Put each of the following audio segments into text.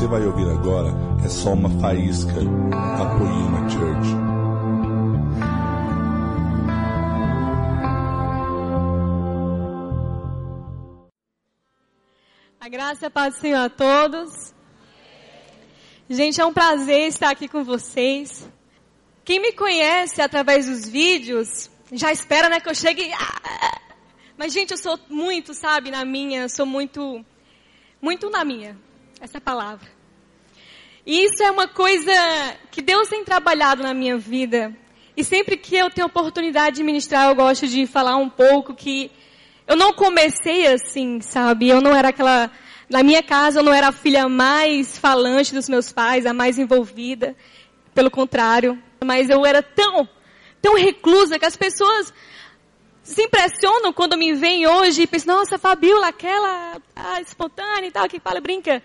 você vai ouvir agora é só uma faísca da Poema Church. A graça e a paz do Senhor a todos. Gente, é um prazer estar aqui com vocês. Quem me conhece através dos vídeos, já espera, né, que eu chegue. Ah! Mas, gente, eu sou muito, sabe, na minha, sou muito, muito na minha. Essa palavra. E isso é uma coisa que Deus tem trabalhado na minha vida. E sempre que eu tenho oportunidade de ministrar, eu gosto de falar um pouco que eu não comecei assim, sabe? Eu não era aquela. Na minha casa, eu não era a filha mais falante dos meus pais, a mais envolvida. Pelo contrário. Mas eu era tão, tão reclusa que as pessoas se impressionam quando me veem hoje e pensam, nossa, Fabiola, aquela ah, espontânea e tal, que fala, brinca.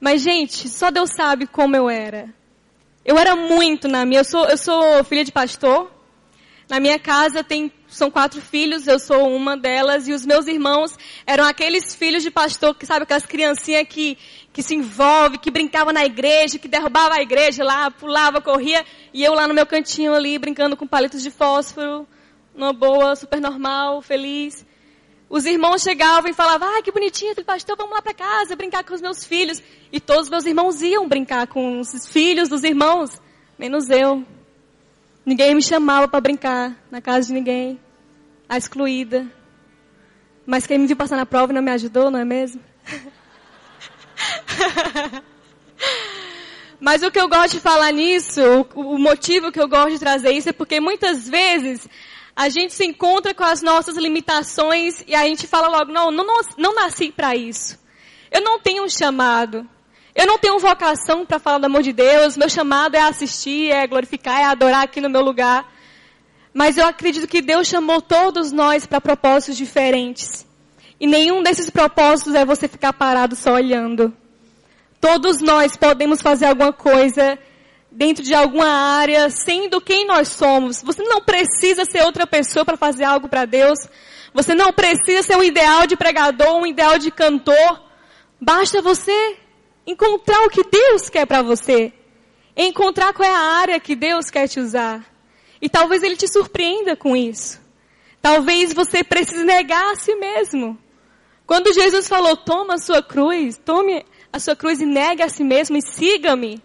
Mas, gente, só Deus sabe como eu era. Eu era muito na minha. Eu sou, eu sou filha de pastor. Na minha casa tem, são quatro filhos, eu sou uma delas, e os meus irmãos eram aqueles filhos de pastor, que sabe, aquelas criancinhas que, que se envolvem, que brincavam na igreja, que derrubava a igreja lá, pulava, corria, e eu lá no meu cantinho ali, brincando com palitos de fósforo, numa boa, super normal, feliz. Os irmãos chegavam e falavam, ah, que bonitinho aquele pastor, vamos lá para casa brincar com os meus filhos. E todos os meus irmãos iam brincar com os filhos dos irmãos, menos eu. Ninguém me chamava para brincar na casa de ninguém. A excluída. Mas quem me viu passar na prova não me ajudou, não é mesmo? Mas o que eu gosto de falar nisso, o, motivo que eu gosto de trazer isso é porque muitas vezes a gente se encontra com as nossas limitações e a gente fala logo, não, não, não nasci para isso. Eu não tenho um chamado. Eu não tenho vocação para falar do amor de Deus. Meu chamado é assistir, é glorificar, é adorar aqui no meu lugar. Mas eu acredito que Deus chamou todos nós para propósitos diferentes. E nenhum desses propósitos é você ficar parado só olhando. Todos nós podemos fazer alguma coisa dentro de alguma área, sendo quem nós somos. Você não precisa ser outra pessoa para fazer algo para Deus. Você não precisa ser um ideal de pregador, um ideal de cantor. Basta você encontrar o que Deus quer para você. Encontrar qual é a área que Deus quer te usar. E talvez Ele te surpreenda com isso. Talvez você precise negar a si mesmo. Quando Jesus falou, toma a sua cruz, tome a sua cruz e negue a si mesmo e siga-me.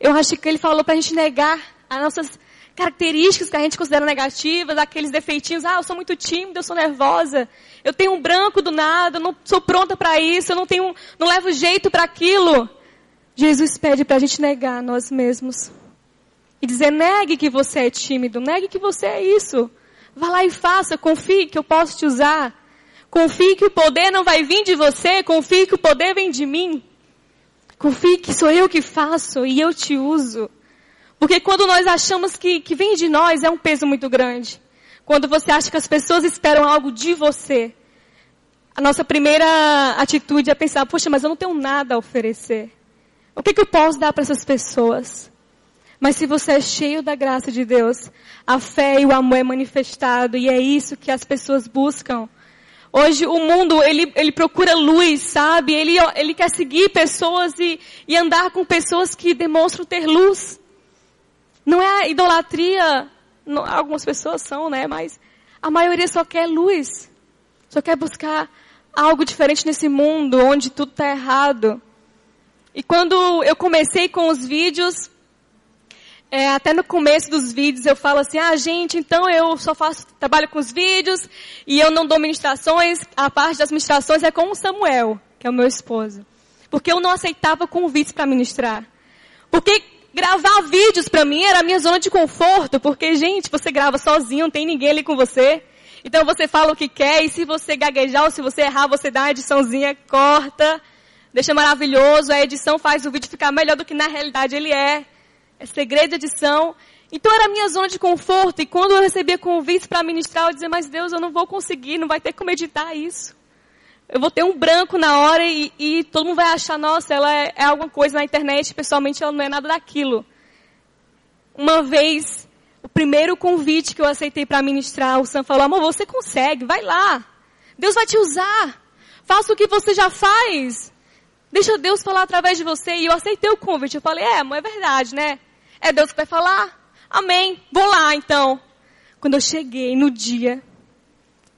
Eu acho que ele falou para a gente negar as nossas características que a gente considera negativas, aqueles defeitinhos. Ah, eu sou muito tímida, eu sou nervosa, eu tenho um branco do nada, eu não sou pronta para isso, eu não tenho, não levo jeito para aquilo. Jesus pede para a gente negar nós mesmos. E dizer, negue que você é tímido, negue que você é isso. Vá lá e faça, confie que eu posso te usar. Confie que o poder não vai vir de você, confie que o poder vem de mim. Confie que sou eu que faço e eu te uso. Porque quando nós achamos que, que vem de nós, é um peso muito grande. Quando você acha que as pessoas esperam algo de você, a nossa primeira atitude é pensar, poxa, mas eu não tenho nada a oferecer. O que, que eu posso dar para essas pessoas? Mas se você é cheio da graça de Deus, a fé e o amor é manifestado e é isso que as pessoas buscam. Hoje o mundo, ele, ele procura luz, sabe? Ele, ele quer seguir pessoas e, e andar com pessoas que demonstram ter luz. Não é a idolatria, não, algumas pessoas são, né? Mas a maioria só quer luz. Só quer buscar algo diferente nesse mundo onde tudo está errado. E quando eu comecei com os vídeos, é, até no começo dos vídeos eu falo assim, ah gente, então eu só faço, trabalho com os vídeos e eu não dou ministrações, a parte das ministrações é com o Samuel, que é o meu esposo. Porque eu não aceitava convites para ministrar. Porque gravar vídeos para mim era a minha zona de conforto, porque gente, você grava sozinho, não tem ninguém ali com você. Então você fala o que quer e se você gaguejar ou se você errar, você dá uma ediçãozinha, corta, deixa maravilhoso, a edição faz o vídeo ficar melhor do que na realidade ele é é segredo de edição. Então era a minha zona de conforto. E quando eu recebia convites para ministrar, eu dizia, mas Deus, eu não vou conseguir, não vai ter como editar isso. Eu vou ter um branco na hora e, e todo mundo vai achar, nossa, ela é, é alguma coisa na internet, pessoalmente ela não é nada daquilo. Uma vez, o primeiro convite que eu aceitei para ministrar, o Sam falou, amor, você consegue, vai lá. Deus vai te usar. Faça o que você já faz. Deixa Deus falar através de você. E eu aceitei o convite. Eu falei, é, é verdade, né? É Deus que vai falar? Amém. Vou lá, então. Quando eu cheguei no dia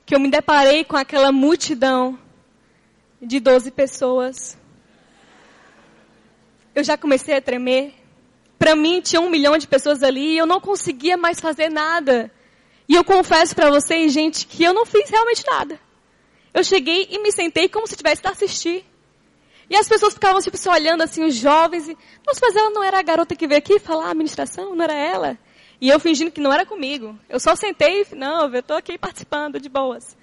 que eu me deparei com aquela multidão de 12 pessoas, eu já comecei a tremer. Para mim tinha um milhão de pessoas ali e eu não conseguia mais fazer nada. E eu confesso para vocês, gente, que eu não fiz realmente nada. Eu cheguei e me sentei como se tivesse para assistir. E as pessoas ficavam tipo se olhando assim, os jovens, e, nossa, mas ela não era a garota que veio aqui falar a administração, não era ela? E eu fingindo que não era comigo. Eu só sentei e, não, eu estou aqui participando de boas.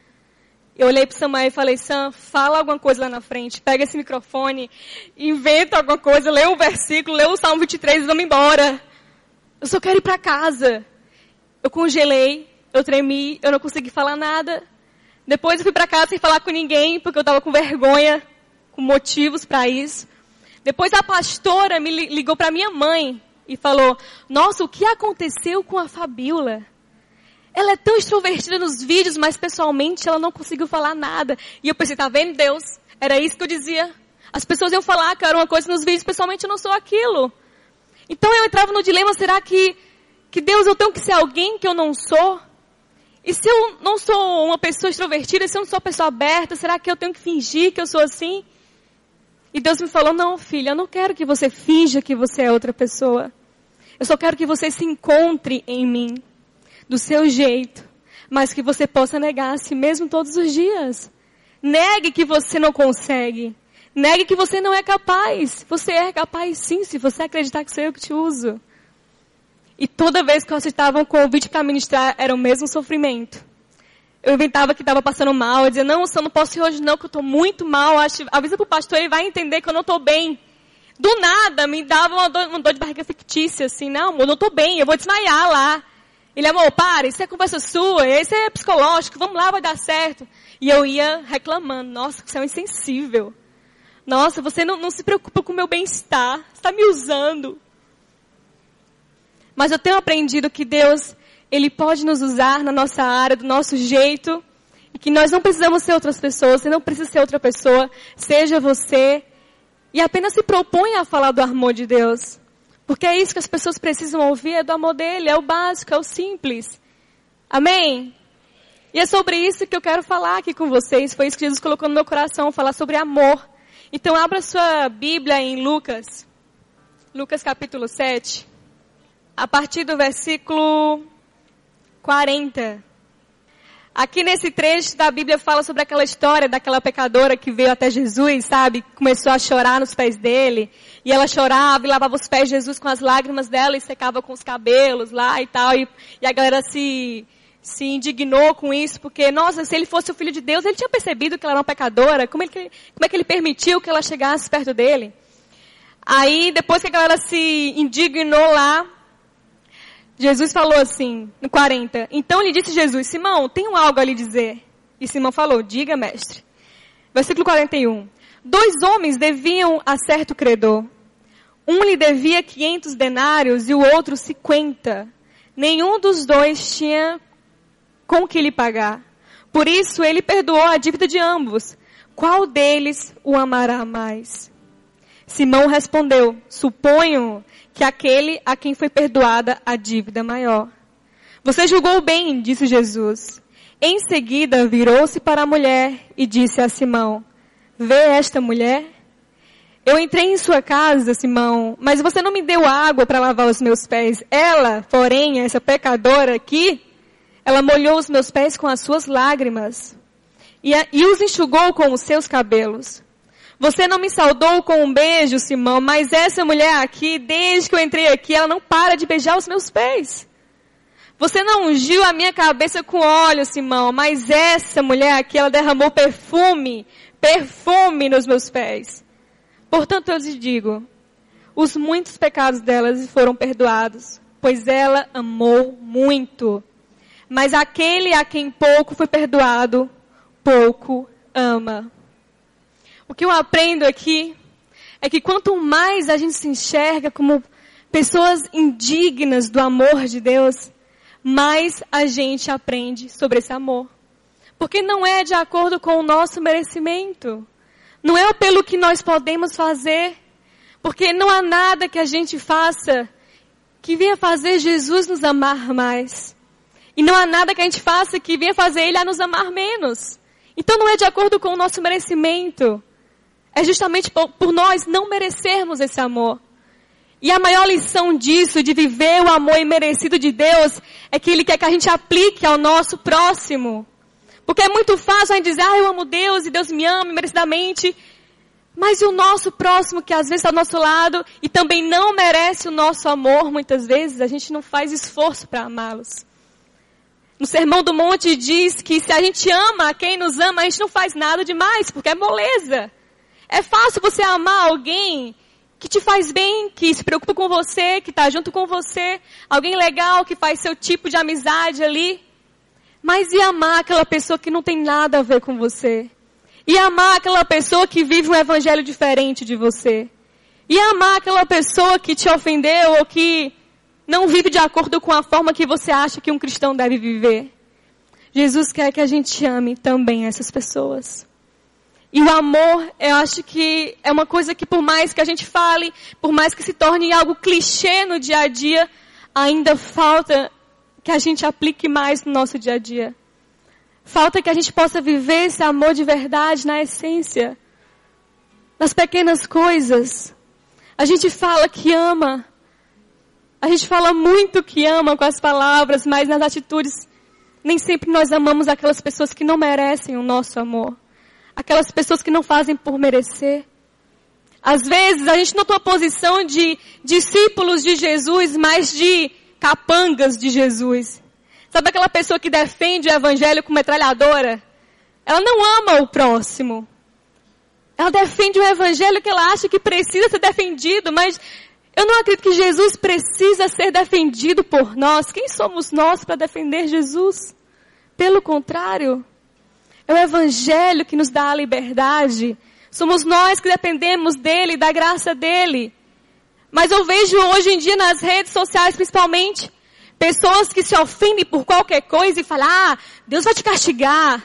Eu olhei para Samuel e falei, Sam, fala alguma coisa lá na frente, pega esse microfone, inventa alguma coisa, lê um versículo, lê o Salmo 23 e vamos embora. Eu só quero ir para casa. Eu congelei, eu tremi, eu não consegui falar nada. Depois eu fui para casa sem falar com ninguém, porque eu estava com vergonha, motivos para isso. Depois a pastora me ligou para minha mãe e falou: Nossa, o que aconteceu com a Fabiola? Ela é tão extrovertida nos vídeos, mas pessoalmente ela não conseguiu falar nada. E eu pensei, tá vendo Deus? Era isso que eu dizia. As pessoas iam falar que era uma coisa nos vídeos, pessoalmente eu não sou aquilo. Então eu entrava no dilema, será que, que Deus eu tenho que ser alguém que eu não sou? E se eu não sou uma pessoa extrovertida, se eu não sou uma pessoa aberta, será que eu tenho que fingir que eu sou assim? E Deus me falou, não filha, eu não quero que você finja que você é outra pessoa. Eu só quero que você se encontre em mim, do seu jeito, mas que você possa negar a si mesmo todos os dias. Negue que você não consegue. Negue que você não é capaz. Você é capaz sim, se você acreditar que sou eu que te uso. E toda vez que eu aceitava um convite para ministrar, era o mesmo sofrimento. Eu inventava que estava passando mal, eu dizia, não, eu não posso ir hoje não, que eu estou muito mal, avisa para o pastor, ele vai entender que eu não estou bem. Do nada, me dava uma dor, uma dor de barriga fictícia, assim, não, amor, não estou bem, eu vou desmaiar lá. Ele, amor, para, isso é conversa sua, isso é psicológico, vamos lá, vai dar certo. E eu ia reclamando, nossa, você é um insensível. Nossa, você não, não se preocupa com o meu bem-estar, está me usando. Mas eu tenho aprendido que Deus, Ele pode nos usar na nossa área, do nosso jeito, e que nós não precisamos ser outras pessoas, você não precisa ser outra pessoa, seja você, e apenas se propõe a falar do amor de Deus. Porque é isso que as pessoas precisam ouvir, é do amor dele, é o básico, é o simples. Amém? E é sobre isso que eu quero falar aqui com vocês. Foi isso que Jesus colocou no meu coração, falar sobre amor. Então abra sua Bíblia em Lucas. Lucas capítulo 7. A partir do versículo 40. Aqui nesse trecho da Bíblia fala sobre aquela história daquela pecadora que veio até Jesus, sabe? Começou a chorar nos pés dele. E ela chorava e lavava os pés de Jesus com as lágrimas dela e secava com os cabelos lá e tal. E, e a galera se, se indignou com isso, porque, nossa, se ele fosse o filho de Deus, ele tinha percebido que ela era uma pecadora. Como, ele, como é que ele permitiu que ela chegasse perto dele? Aí, depois que a galera se indignou lá, Jesus falou assim, no 40. Então lhe disse Jesus, Simão, tenho algo a lhe dizer. E Simão falou, diga, mestre. Versículo 41. Dois homens deviam a certo credor. Um lhe devia 500 denários e o outro 50. Nenhum dos dois tinha com que lhe pagar. Por isso ele perdoou a dívida de ambos. Qual deles o amará mais? Simão respondeu, suponho que aquele a quem foi perdoada a dívida maior. Você julgou bem, disse Jesus. Em seguida virou-se para a mulher e disse a Simão, vê esta mulher? Eu entrei em sua casa, Simão, mas você não me deu água para lavar os meus pés. Ela, porém, essa pecadora aqui, ela molhou os meus pés com as suas lágrimas e, a, e os enxugou com os seus cabelos. Você não me saudou com um beijo, Simão, mas essa mulher aqui, desde que eu entrei aqui, ela não para de beijar os meus pés. Você não ungiu a minha cabeça com óleo, Simão, mas essa mulher aqui, ela derramou perfume, perfume nos meus pés. Portanto, eu lhe digo, os muitos pecados delas foram perdoados, pois ela amou muito. Mas aquele a quem pouco foi perdoado, pouco ama. O que eu aprendo aqui é que quanto mais a gente se enxerga como pessoas indignas do amor de Deus, mais a gente aprende sobre esse amor. Porque não é de acordo com o nosso merecimento. Não é pelo que nós podemos fazer, porque não há nada que a gente faça que venha fazer Jesus nos amar mais. E não há nada que a gente faça que venha fazer Ele a nos amar menos. Então não é de acordo com o nosso merecimento. É justamente por, por nós não merecermos esse amor. E a maior lição disso, de viver o amor imerecido de Deus, é que Ele quer que a gente aplique ao nosso próximo. Porque é muito fácil a gente dizer, ah, eu amo Deus e Deus me ama merecidamente. Mas e o nosso próximo, que às vezes está ao nosso lado e também não merece o nosso amor, muitas vezes, a gente não faz esforço para amá-los. No Sermão do Monte diz que se a gente ama quem nos ama, a gente não faz nada demais, porque é moleza. É fácil você amar alguém que te faz bem, que se preocupa com você, que está junto com você, alguém legal que faz seu tipo de amizade ali. Mas e amar aquela pessoa que não tem nada a ver com você? E amar aquela pessoa que vive um evangelho diferente de você? E amar aquela pessoa que te ofendeu ou que não vive de acordo com a forma que você acha que um cristão deve viver? Jesus quer que a gente ame também essas pessoas. E o amor, eu acho que é uma coisa que por mais que a gente fale, por mais que se torne algo clichê no dia a dia, ainda falta que a gente aplique mais no nosso dia a dia. Falta que a gente possa viver esse amor de verdade na essência. Nas pequenas coisas. A gente fala que ama. A gente fala muito que ama com as palavras, mas nas atitudes, nem sempre nós amamos aquelas pessoas que não merecem o nosso amor aquelas pessoas que não fazem por merecer. Às vezes a gente não toma posição de discípulos de Jesus, mas de capangas de Jesus. Sabe aquela pessoa que defende o evangelho com metralhadora? Ela não ama o próximo. Ela defende o evangelho que ela acha que precisa ser defendido, mas eu não acredito que Jesus precisa ser defendido por nós. Quem somos nós para defender Jesus? Pelo contrário, é o Evangelho que nos dá a liberdade. Somos nós que dependemos dele, da graça dele. Mas eu vejo hoje em dia nas redes sociais, principalmente, pessoas que se ofendem por qualquer coisa e falam, ah, Deus vai te castigar.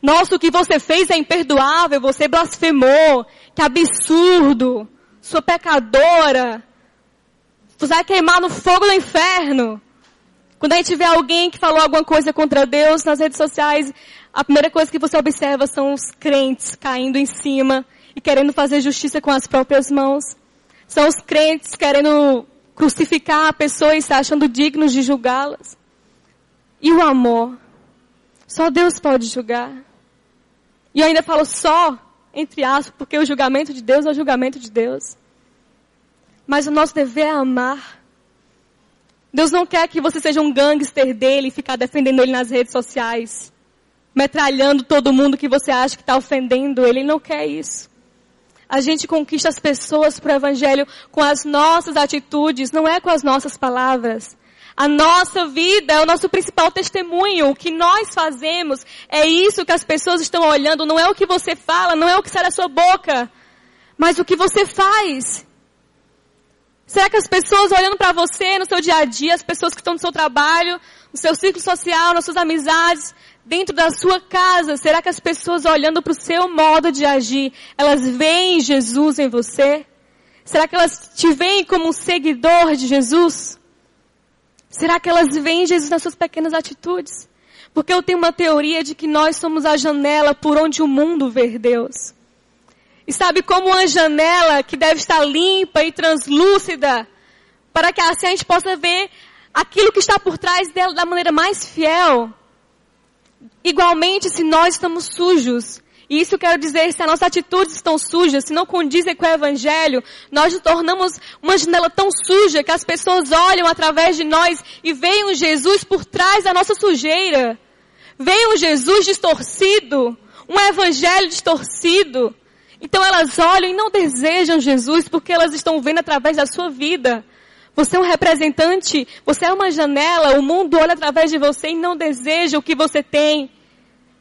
Nossa, o que você fez é imperdoável, você blasfemou, que absurdo, sua pecadora, você vai queimar no fogo do inferno. Quando a gente vê alguém que falou alguma coisa contra Deus nas redes sociais, a primeira coisa que você observa são os crentes caindo em cima e querendo fazer justiça com as próprias mãos. São os crentes querendo crucificar a pessoa e se achando dignos de julgá-las. E o amor? Só Deus pode julgar. E eu ainda falo só, entre aspas, porque o julgamento de Deus é o julgamento de Deus. Mas o nosso dever é amar. Deus não quer que você seja um gangster dele e ficar defendendo ele nas redes sociais metralhando todo mundo que você acha que está ofendendo. Ele não quer isso. A gente conquista as pessoas para o Evangelho com as nossas atitudes, não é com as nossas palavras. A nossa vida é o nosso principal testemunho. O que nós fazemos é isso que as pessoas estão olhando. Não é o que você fala, não é o que sai da sua boca, mas o que você faz. Será que as pessoas olhando para você no seu dia a dia, as pessoas que estão no seu trabalho, no seu círculo social, nas suas amizades, dentro da sua casa, será que as pessoas olhando para o seu modo de agir, elas veem Jesus em você? Será que elas te veem como um seguidor de Jesus? Será que elas veem Jesus nas suas pequenas atitudes? Porque eu tenho uma teoria de que nós somos a janela por onde o mundo vê Deus. E sabe como uma janela que deve estar limpa e translúcida, para que assim a gente possa ver aquilo que está por trás dela da maneira mais fiel. Igualmente, se nós estamos sujos, e isso quero dizer, se as nossas atitudes estão sujas, se não condizem com o Evangelho, nós nos tornamos uma janela tão suja que as pessoas olham através de nós e veem um Jesus por trás da nossa sujeira. Veem um Jesus distorcido, um Evangelho distorcido. Então elas olham e não desejam Jesus porque elas estão vendo através da sua vida. Você é um representante, você é uma janela, o mundo olha através de você e não deseja o que você tem.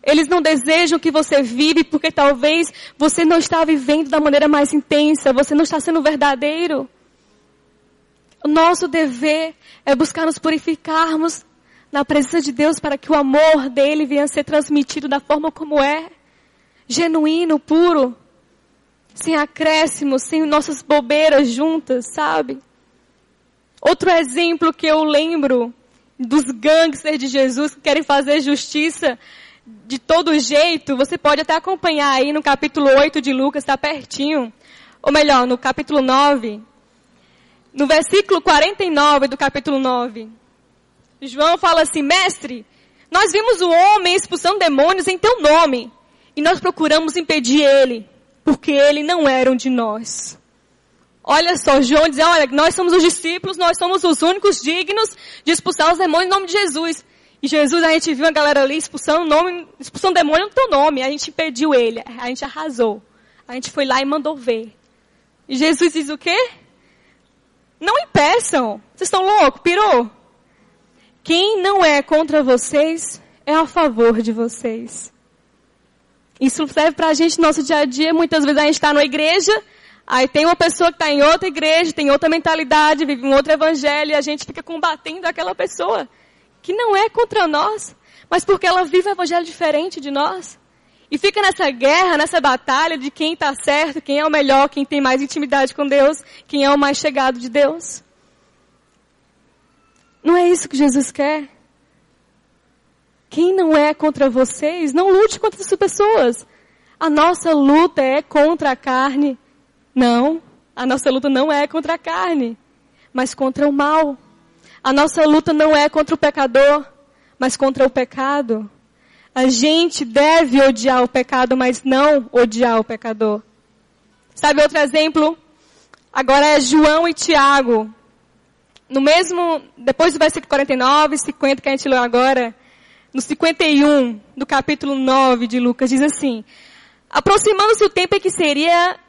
Eles não desejam que você vive porque talvez você não está vivendo da maneira mais intensa, você não está sendo verdadeiro. O nosso dever é buscar nos purificarmos na presença de Deus para que o amor dele venha a ser transmitido da forma como é. Genuíno, puro. sem acréscimos, sem nossas bobeiras juntas, sabe? Outro exemplo que eu lembro dos gangsters de Jesus que querem fazer justiça de todo jeito, você pode até acompanhar aí no capítulo 8 de Lucas, está pertinho. Ou melhor, no capítulo 9. No versículo 49 do capítulo 9. João fala assim, mestre, nós vimos o homem expulsando demônios em teu nome. E nós procuramos impedir ele, porque ele não era um de nós. Olha só, João diz, olha, nós somos os discípulos, nós somos os únicos dignos de expulsar os demônios em nome de Jesus. E Jesus, a gente viu a galera ali expulsando, nome, expulsando demônio no teu nome. A gente impediu ele, a gente arrasou. A gente foi lá e mandou ver. E Jesus diz o quê? Não impeçam. Vocês estão loucos? Pirou? Quem não é contra vocês é a favor de vocês. Isso serve para a gente no nosso dia a dia. Muitas vezes a gente está numa igreja, aí tem uma pessoa que está em outra igreja, tem outra mentalidade, vive um outro evangelho, e a gente fica combatendo aquela pessoa que não é contra nós, mas porque ela vive um evangelho diferente de nós. E fica nessa guerra, nessa batalha de quem está certo, quem é o melhor, quem tem mais intimidade com Deus, quem é o mais chegado de Deus. Não é isso que Jesus quer. Quem não é contra vocês, não lute contra essas pessoas. A nossa luta é contra a carne. Não, a nossa luta não é contra a carne, mas contra o mal. A nossa luta não é contra o pecador, mas contra o pecado. A gente deve odiar o pecado, mas não odiar o pecador. Sabe outro exemplo? Agora é João e Tiago. No mesmo, depois do versículo 49, 50 que a gente leu agora, no 51 do capítulo 9 de Lucas, diz assim: Aproximando-se o tempo em que seria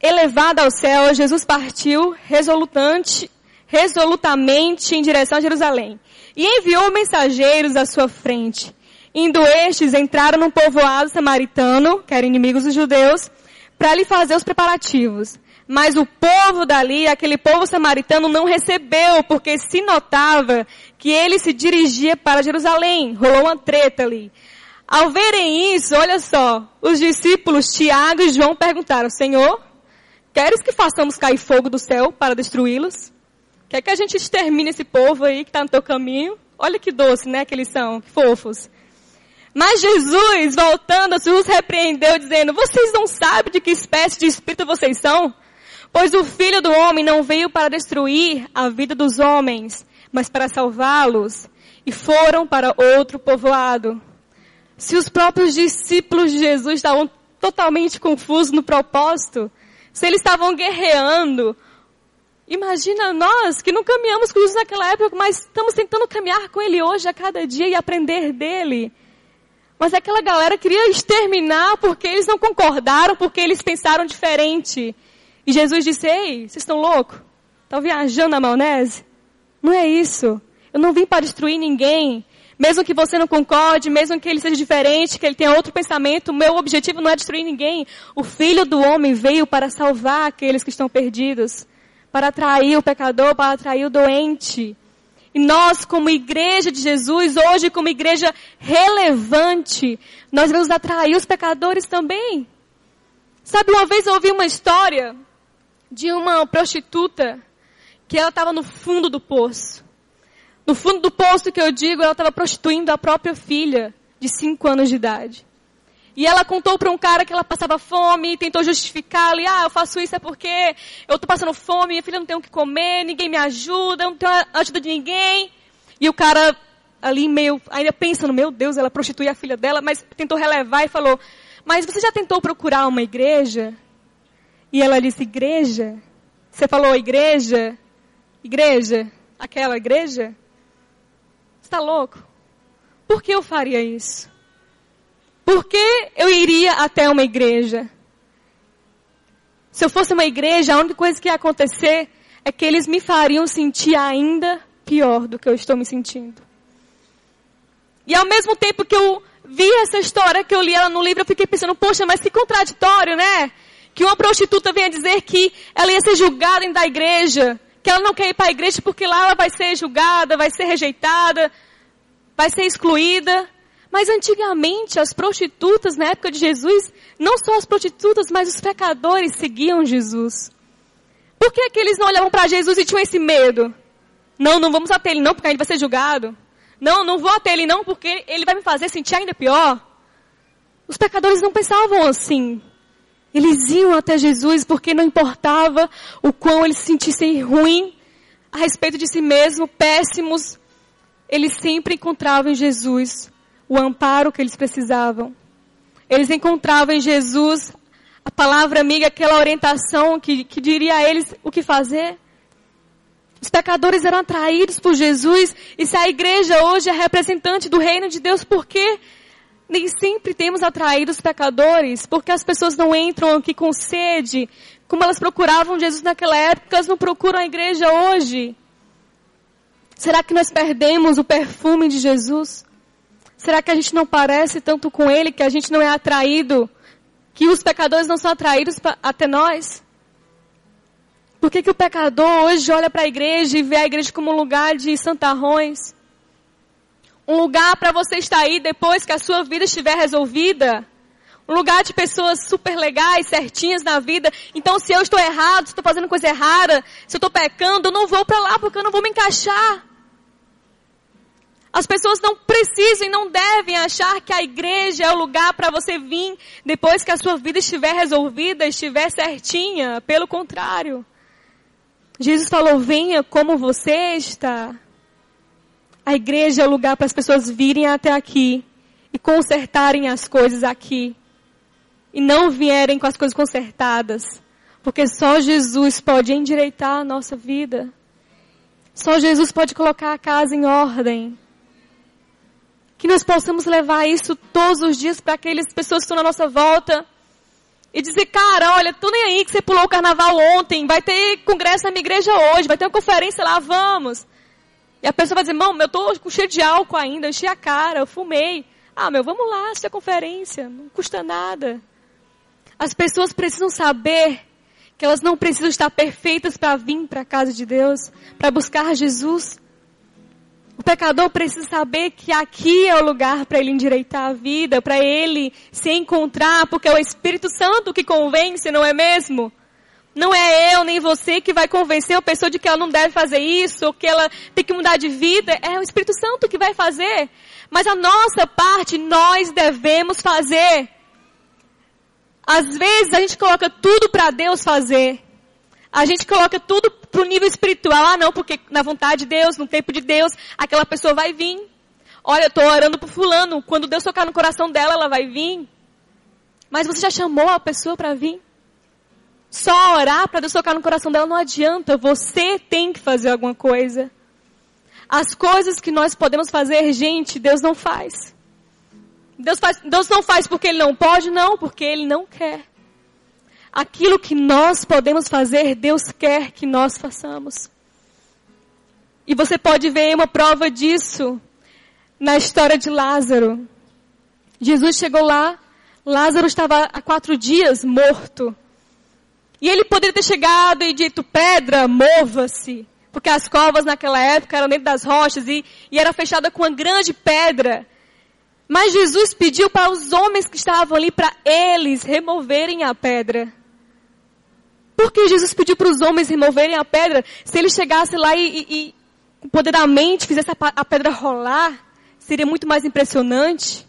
elevado ao céu, Jesus partiu resolutante resolutamente em direção a Jerusalém. E enviou mensageiros à sua frente. Indo estes, entraram num povoado samaritano, que eram inimigos dos judeus, para lhe fazer os preparativos. Mas o povo dali, aquele povo samaritano, não recebeu, porque se notava que ele se dirigia para Jerusalém. Rolou uma treta ali. Ao verem isso, olha só, os discípulos Tiago e João perguntaram, Senhor, queres que façamos cair fogo do céu para destruí-los? Quer que a gente extermine esse povo aí que está no teu caminho? Olha que doce, né, que eles são, que fofos. Mas Jesus, voltando, os repreendeu, dizendo, vocês não sabem de que espécie de espírito vocês são? Pois o Filho do Homem não veio para destruir a vida dos homens, mas para salvá-los. E foram para outro povoado. Se os próprios discípulos de Jesus estavam totalmente confusos no propósito, se eles estavam guerreando, Imagina nós que não caminhamos com Jesus naquela época, mas estamos tentando caminhar com Ele hoje a cada dia e aprender dele. Mas aquela galera queria exterminar porque eles não concordaram, porque eles pensaram diferente. E Jesus disse, ei, vocês estão loucos? Estão viajando na maionese? Não é isso. Eu não vim para destruir ninguém. Mesmo que você não concorde, mesmo que ele seja diferente, que ele tenha outro pensamento, meu objetivo não é destruir ninguém. O Filho do Homem veio para salvar aqueles que estão perdidos para atrair o pecador, para atrair o doente. E nós, como igreja de Jesus, hoje como igreja relevante, nós vamos atrair os pecadores também. Sabe, uma vez eu ouvi uma história de uma prostituta que ela estava no fundo do poço. No fundo do poço que eu digo, ela estava prostituindo a própria filha de 5 anos de idade. E ela contou para um cara que ela passava fome, tentou justificar ali, ah, eu faço isso é porque eu tô passando fome, minha filha não tem o que comer, ninguém me ajuda, não tenho ajuda de ninguém. E o cara ali meio, ainda pensando, meu Deus, ela prostitui a filha dela, mas tentou relevar e falou, mas você já tentou procurar uma igreja? E ela disse, igreja? Você falou igreja? Igreja? Aquela igreja? Está louco? Por que eu faria isso? Por que eu iria até uma igreja? Se eu fosse uma igreja, a única coisa que ia acontecer é que eles me fariam sentir ainda pior do que eu estou me sentindo. E ao mesmo tempo que eu vi essa história, que eu li ela no livro, eu fiquei pensando, poxa, mas que contraditório, né? Que uma prostituta venha dizer que ela ia ser julgada dentro da igreja, que ela não quer ir para a igreja porque lá ela vai ser julgada, vai ser rejeitada, vai ser excluída. Mas antigamente, as prostitutas, na época de Jesus, não só as prostitutas, mas os pecadores seguiam Jesus. Por que, que eles não olhavam para Jesus e tinham esse medo? Não, não vamos até ele não, porque a gente vai ser julgado. Não, não vou até ele não, porque ele vai me fazer sentir ainda pior. Os pecadores não pensavam assim. Eles iam até Jesus porque não importava o quão eles se sentissem ruim a respeito de si mesmo, péssimos. Eles sempre encontravam em Jesus o amparo que eles precisavam. Eles encontravam em Jesus a palavra amiga, aquela orientação que, que diria a eles o que fazer. Os pecadores eram atraídos por Jesus. E se a igreja hoje é representante do reino de Deus, por quê? Nem sempre temos atraído os pecadores, porque as pessoas não entram aqui com sede, como elas procuravam Jesus naquela época, elas não procuram a igreja hoje. Será que nós perdemos o perfume de Jesus? Será que a gente não parece tanto com Ele que a gente não é atraído, que os pecadores não são atraídos pra, até nós? Por que, que o pecador hoje olha para a igreja e vê a igreja como um lugar de santarrões? Um lugar para você estar aí depois que a sua vida estiver resolvida? Um lugar de pessoas super legais, certinhas na vida. Então, se eu estou errado, se estou fazendo coisa errada, se eu estou pecando, eu não vou para lá porque eu não vou me encaixar. As pessoas não precisam e não devem achar que a igreja é o lugar para você vir depois que a sua vida estiver resolvida, estiver certinha. Pelo contrário. Jesus falou: venha como você está. A igreja é o lugar para as pessoas virem até aqui e consertarem as coisas aqui. E não vierem com as coisas consertadas. Porque só Jesus pode endireitar a nossa vida. Só Jesus pode colocar a casa em ordem. Que nós possamos levar isso todos os dias para aquelas pessoas que estão na nossa volta e dizer, cara, olha, tô nem aí que você pulou o carnaval ontem, vai ter congresso na minha igreja hoje, vai ter uma conferência lá, vamos. E a pessoa vai dizer, mão, eu tô com cheio de álcool ainda, eu enchi a cara, eu fumei. Ah, meu, vamos lá, assistir a conferência, não custa nada. As pessoas precisam saber que elas não precisam estar perfeitas para vir para a casa de Deus, para buscar Jesus. O pecador precisa saber que aqui é o lugar para ele endireitar a vida, para ele se encontrar, porque é o Espírito Santo que convence, não é mesmo? Não é eu nem você que vai convencer a pessoa de que ela não deve fazer isso, ou que ela tem que mudar de vida. É o Espírito Santo que vai fazer. Mas a nossa parte nós devemos fazer. Às vezes a gente coloca tudo para Deus fazer. A gente coloca tudo pro nível espiritual. Ah, não, porque na vontade de Deus, no tempo de Deus, aquela pessoa vai vir. Olha, eu estou orando por fulano. Quando Deus tocar no coração dela, ela vai vir. Mas você já chamou a pessoa para vir? Só orar para Deus tocar no coração dela não adianta. Você tem que fazer alguma coisa. As coisas que nós podemos fazer, gente, Deus não faz. Deus, faz, Deus não faz porque Ele não pode, não, porque Ele não quer aquilo que nós podemos fazer, Deus quer que nós façamos. E você pode ver uma prova disso na história de Lázaro. Jesus chegou lá, Lázaro estava há quatro dias morto. E ele poderia ter chegado e dito, pedra, mova-se. Porque as covas naquela época eram dentro das rochas e, e era fechada com uma grande pedra. Mas Jesus pediu para os homens que estavam ali, para eles removerem a pedra. Por que Jesus pediu para os homens removerem a pedra? Se ele chegasse lá e, e, e poderamente fizesse a, a pedra rolar, seria muito mais impressionante.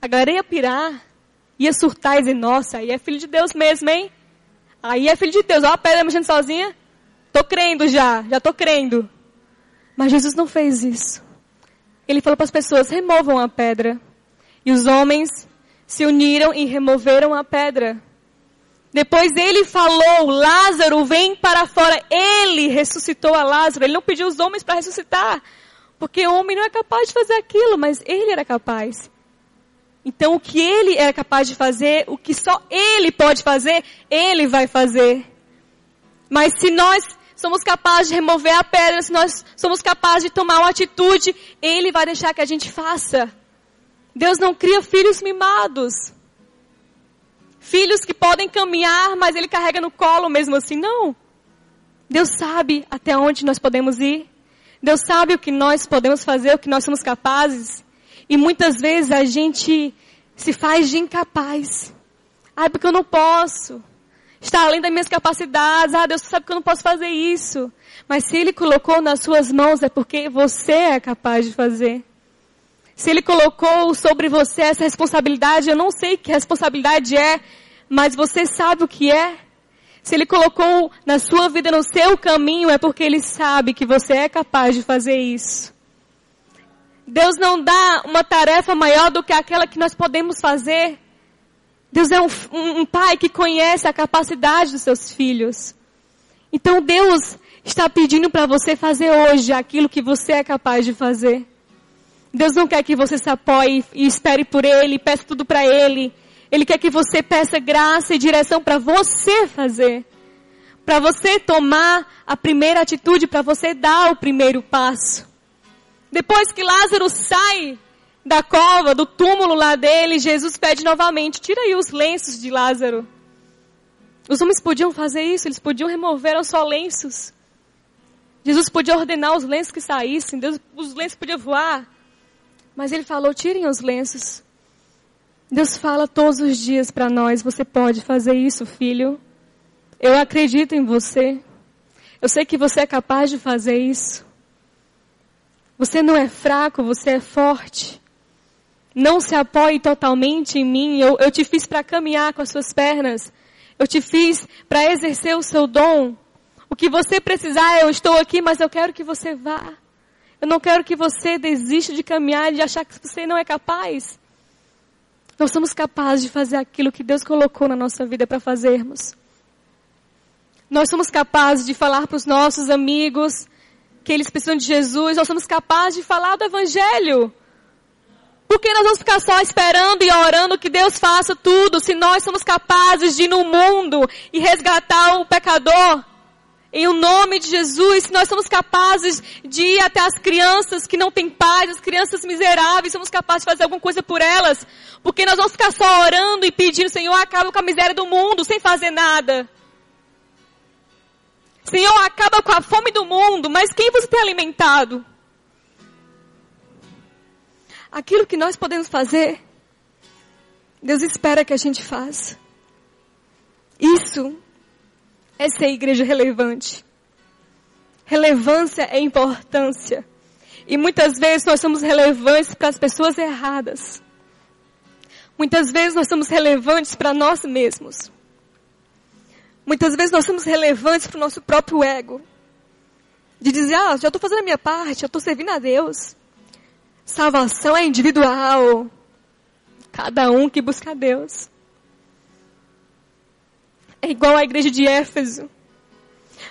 A galera ia pirar, ia surtar e dizer, nossa, aí é filho de Deus mesmo, hein? Aí é filho de Deus, olha a pedra mexendo sozinha. Tô crendo já, já tô crendo. Mas Jesus não fez isso. Ele falou para as pessoas, removam a pedra. E os homens se uniram e removeram a pedra. Depois ele falou, Lázaro, vem para fora. Ele ressuscitou a Lázaro. Ele não pediu os homens para ressuscitar. Porque o homem não é capaz de fazer aquilo, mas ele era capaz. Então o que ele era capaz de fazer, o que só ele pode fazer, ele vai fazer. Mas se nós somos capazes de remover a pedra, se nós somos capazes de tomar uma atitude, ele vai deixar que a gente faça. Deus não cria filhos mimados. Filhos que podem caminhar, mas ele carrega no colo mesmo assim. Não. Deus sabe até onde nós podemos ir. Deus sabe o que nós podemos fazer, o que nós somos capazes. E muitas vezes a gente se faz de incapaz. Ah, porque eu não posso. Está além das minhas capacidades. Ah, Deus sabe que eu não posso fazer isso. Mas se Ele colocou nas suas mãos é porque você é capaz de fazer. Se Ele colocou sobre você essa responsabilidade, eu não sei que responsabilidade é, mas você sabe o que é. Se Ele colocou na sua vida, no seu caminho, é porque Ele sabe que você é capaz de fazer isso. Deus não dá uma tarefa maior do que aquela que nós podemos fazer. Deus é um, um, um pai que conhece a capacidade dos seus filhos. Então Deus está pedindo para você fazer hoje aquilo que você é capaz de fazer. Deus não quer que você se apoie e espere por Ele, peça tudo para Ele. Ele quer que você peça graça e direção para você fazer. Para você tomar a primeira atitude, para você dar o primeiro passo. Depois que Lázaro sai da cova, do túmulo lá dele, Jesus pede novamente, tira aí os lenços de Lázaro. Os homens podiam fazer isso, eles podiam remover os só lenços. Jesus podia ordenar os lenços que saíssem, Deus, os lenços podiam voar. Mas ele falou, tirem os lenços. Deus fala todos os dias para nós, você pode fazer isso, filho. Eu acredito em você. Eu sei que você é capaz de fazer isso. Você não é fraco, você é forte. Não se apoie totalmente em mim. Eu, eu te fiz para caminhar com as suas pernas. Eu te fiz para exercer o seu dom. O que você precisar, eu estou aqui, mas eu quero que você vá. Eu não quero que você desista de caminhar, de achar que você não é capaz. Nós somos capazes de fazer aquilo que Deus colocou na nossa vida para fazermos. Nós somos capazes de falar para os nossos amigos que eles precisam de Jesus. Nós somos capazes de falar do Evangelho. Por que nós vamos ficar só esperando e orando que Deus faça tudo, se nós somos capazes de ir no mundo e resgatar o pecador? Em o nome de Jesus, se nós somos capazes de ir até as crianças que não têm pais, as crianças miseráveis, somos capazes de fazer alguma coisa por elas, porque nós vamos ficar só orando e pedindo, Senhor, acaba com a miséria do mundo, sem fazer nada. Senhor, acaba com a fome do mundo, mas quem você tem alimentado? aquilo que nós podemos fazer, Deus espera que a gente faça. Isso é ser igreja relevante. Relevância é importância. E muitas vezes nós somos relevantes para as pessoas erradas. Muitas vezes nós somos relevantes para nós mesmos. Muitas vezes nós somos relevantes para o nosso próprio ego. De dizer, ah, já estou fazendo a minha parte, eu estou servindo a Deus. Salvação é individual. Cada um que busca Deus. É igual à igreja de Éfeso,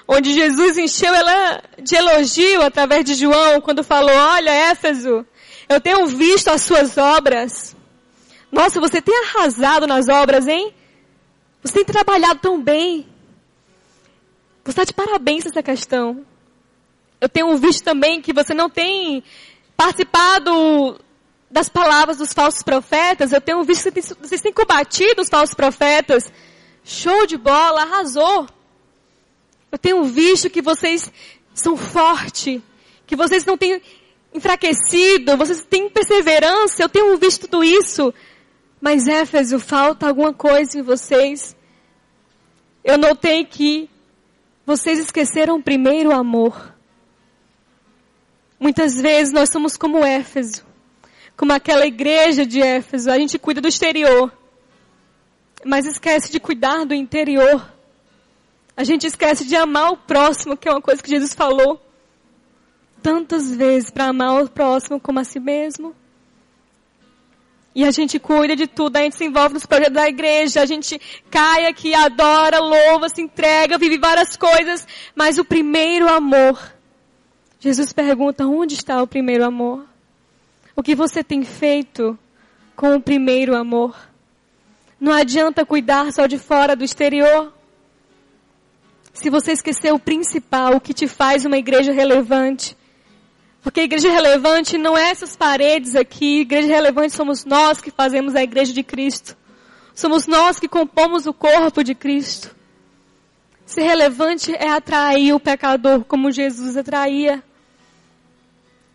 onde Jesus encheu ela de elogio através de João, quando falou: Olha, Éfeso, eu tenho visto as suas obras. Nossa, você tem arrasado nas obras, hein? Você tem trabalhado tão bem. Você está de parabéns nessa questão. Eu tenho visto também que você não tem participado das palavras dos falsos profetas, eu tenho visto que vocês têm combatido os falsos profetas. Show de bola, arrasou. Eu tenho visto que vocês são fortes, que vocês não têm enfraquecido, vocês têm perseverança, eu tenho visto tudo isso. Mas Éfeso, falta alguma coisa em vocês. Eu notei que vocês esqueceram o primeiro amor. Muitas vezes nós somos como Éfeso, como aquela igreja de Éfeso. A gente cuida do exterior, mas esquece de cuidar do interior. A gente esquece de amar o próximo, que é uma coisa que Jesus falou tantas vezes para amar o próximo como a si mesmo. E a gente cuida de tudo, a gente se envolve nos projetos da igreja, a gente cai aqui, adora, louva, se entrega, vive várias coisas, mas o primeiro amor Jesus pergunta: onde está o primeiro amor? O que você tem feito com o primeiro amor? Não adianta cuidar só de fora do exterior. Se você esquecer o principal, o que te faz uma igreja relevante. Porque igreja relevante não é essas paredes aqui. Igreja relevante somos nós que fazemos a igreja de Cristo. Somos nós que compomos o corpo de Cristo. Ser relevante é atrair o pecador como Jesus atraía.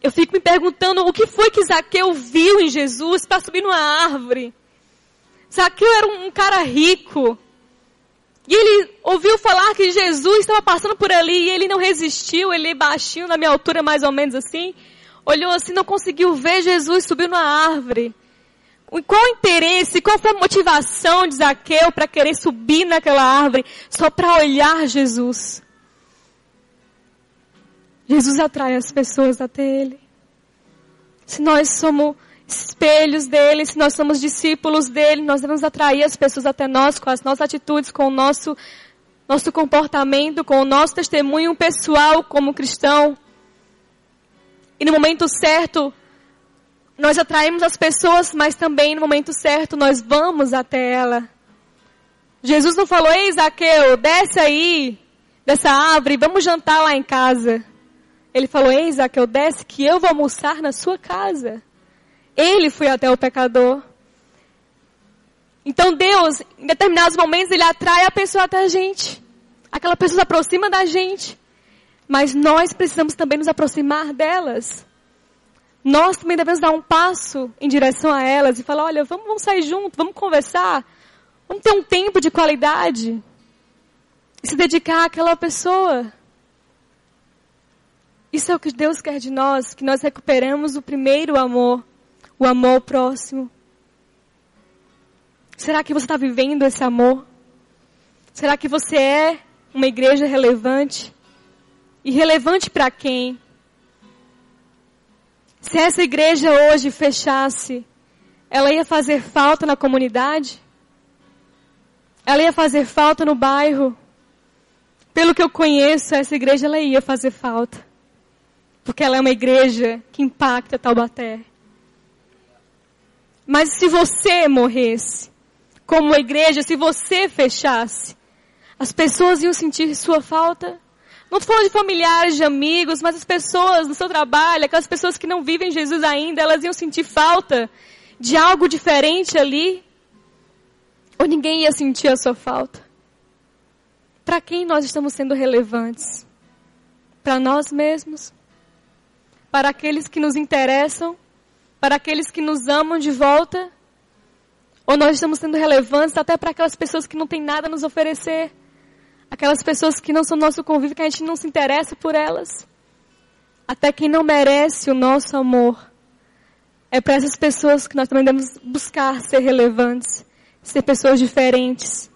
Eu fico me perguntando o que foi que Zaqueu viu em Jesus para subir numa árvore. Zaqueu era um cara rico. E ele ouviu falar que Jesus estava passando por ali e ele não resistiu, ele baixinho, na minha altura mais ou menos assim, olhou assim, não conseguiu ver Jesus subiu numa árvore. Qual o interesse, qual foi a motivação de Zaqueu para querer subir naquela árvore só para olhar Jesus? Jesus atrai as pessoas até Ele. Se nós somos espelhos dele, se nós somos discípulos dele, nós devemos atrair as pessoas até nós com as nossas atitudes, com o nosso, nosso comportamento, com o nosso testemunho pessoal como cristão. E no momento certo, nós atraímos as pessoas, mas também no momento certo nós vamos até ela. Jesus não falou, ei Zaqueu, desce aí dessa árvore, vamos jantar lá em casa. Ele falou, ei Zaqueu, desce que eu vou almoçar na sua casa. Ele foi até o pecador. Então Deus, em determinados momentos, Ele atrai a pessoa até a gente. Aquela pessoa se aproxima da gente. Mas nós precisamos também nos aproximar delas. Nós também devemos dar um passo em direção a elas e falar, olha, vamos, vamos sair juntos, vamos conversar. Vamos ter um tempo de qualidade. E se dedicar àquela pessoa. Isso é o que Deus quer de nós, que nós recuperemos o primeiro amor o amor próximo? Será que você está vivendo esse amor? Será que você é uma igreja relevante? E relevante para quem? Se essa igreja hoje fechasse, ela ia fazer falta na comunidade? Ela ia fazer falta no bairro? Pelo que eu conheço, essa igreja ela ia fazer falta. Porque ela é uma igreja que impacta Taubaté. Mas se você morresse, como igreja, se você fechasse, as pessoas iam sentir sua falta. Não estou falando de familiares, de amigos, mas as pessoas no seu trabalho, aquelas pessoas que não vivem Jesus ainda, elas iam sentir falta de algo diferente ali. Ou ninguém ia sentir a sua falta. Para quem nós estamos sendo relevantes? Para nós mesmos? Para aqueles que nos interessam? Para aqueles que nos amam de volta? Ou nós estamos sendo relevantes até para aquelas pessoas que não têm nada a nos oferecer? Aquelas pessoas que não são nosso convívio, que a gente não se interessa por elas? Até quem não merece o nosso amor. É para essas pessoas que nós também devemos buscar ser relevantes, ser pessoas diferentes.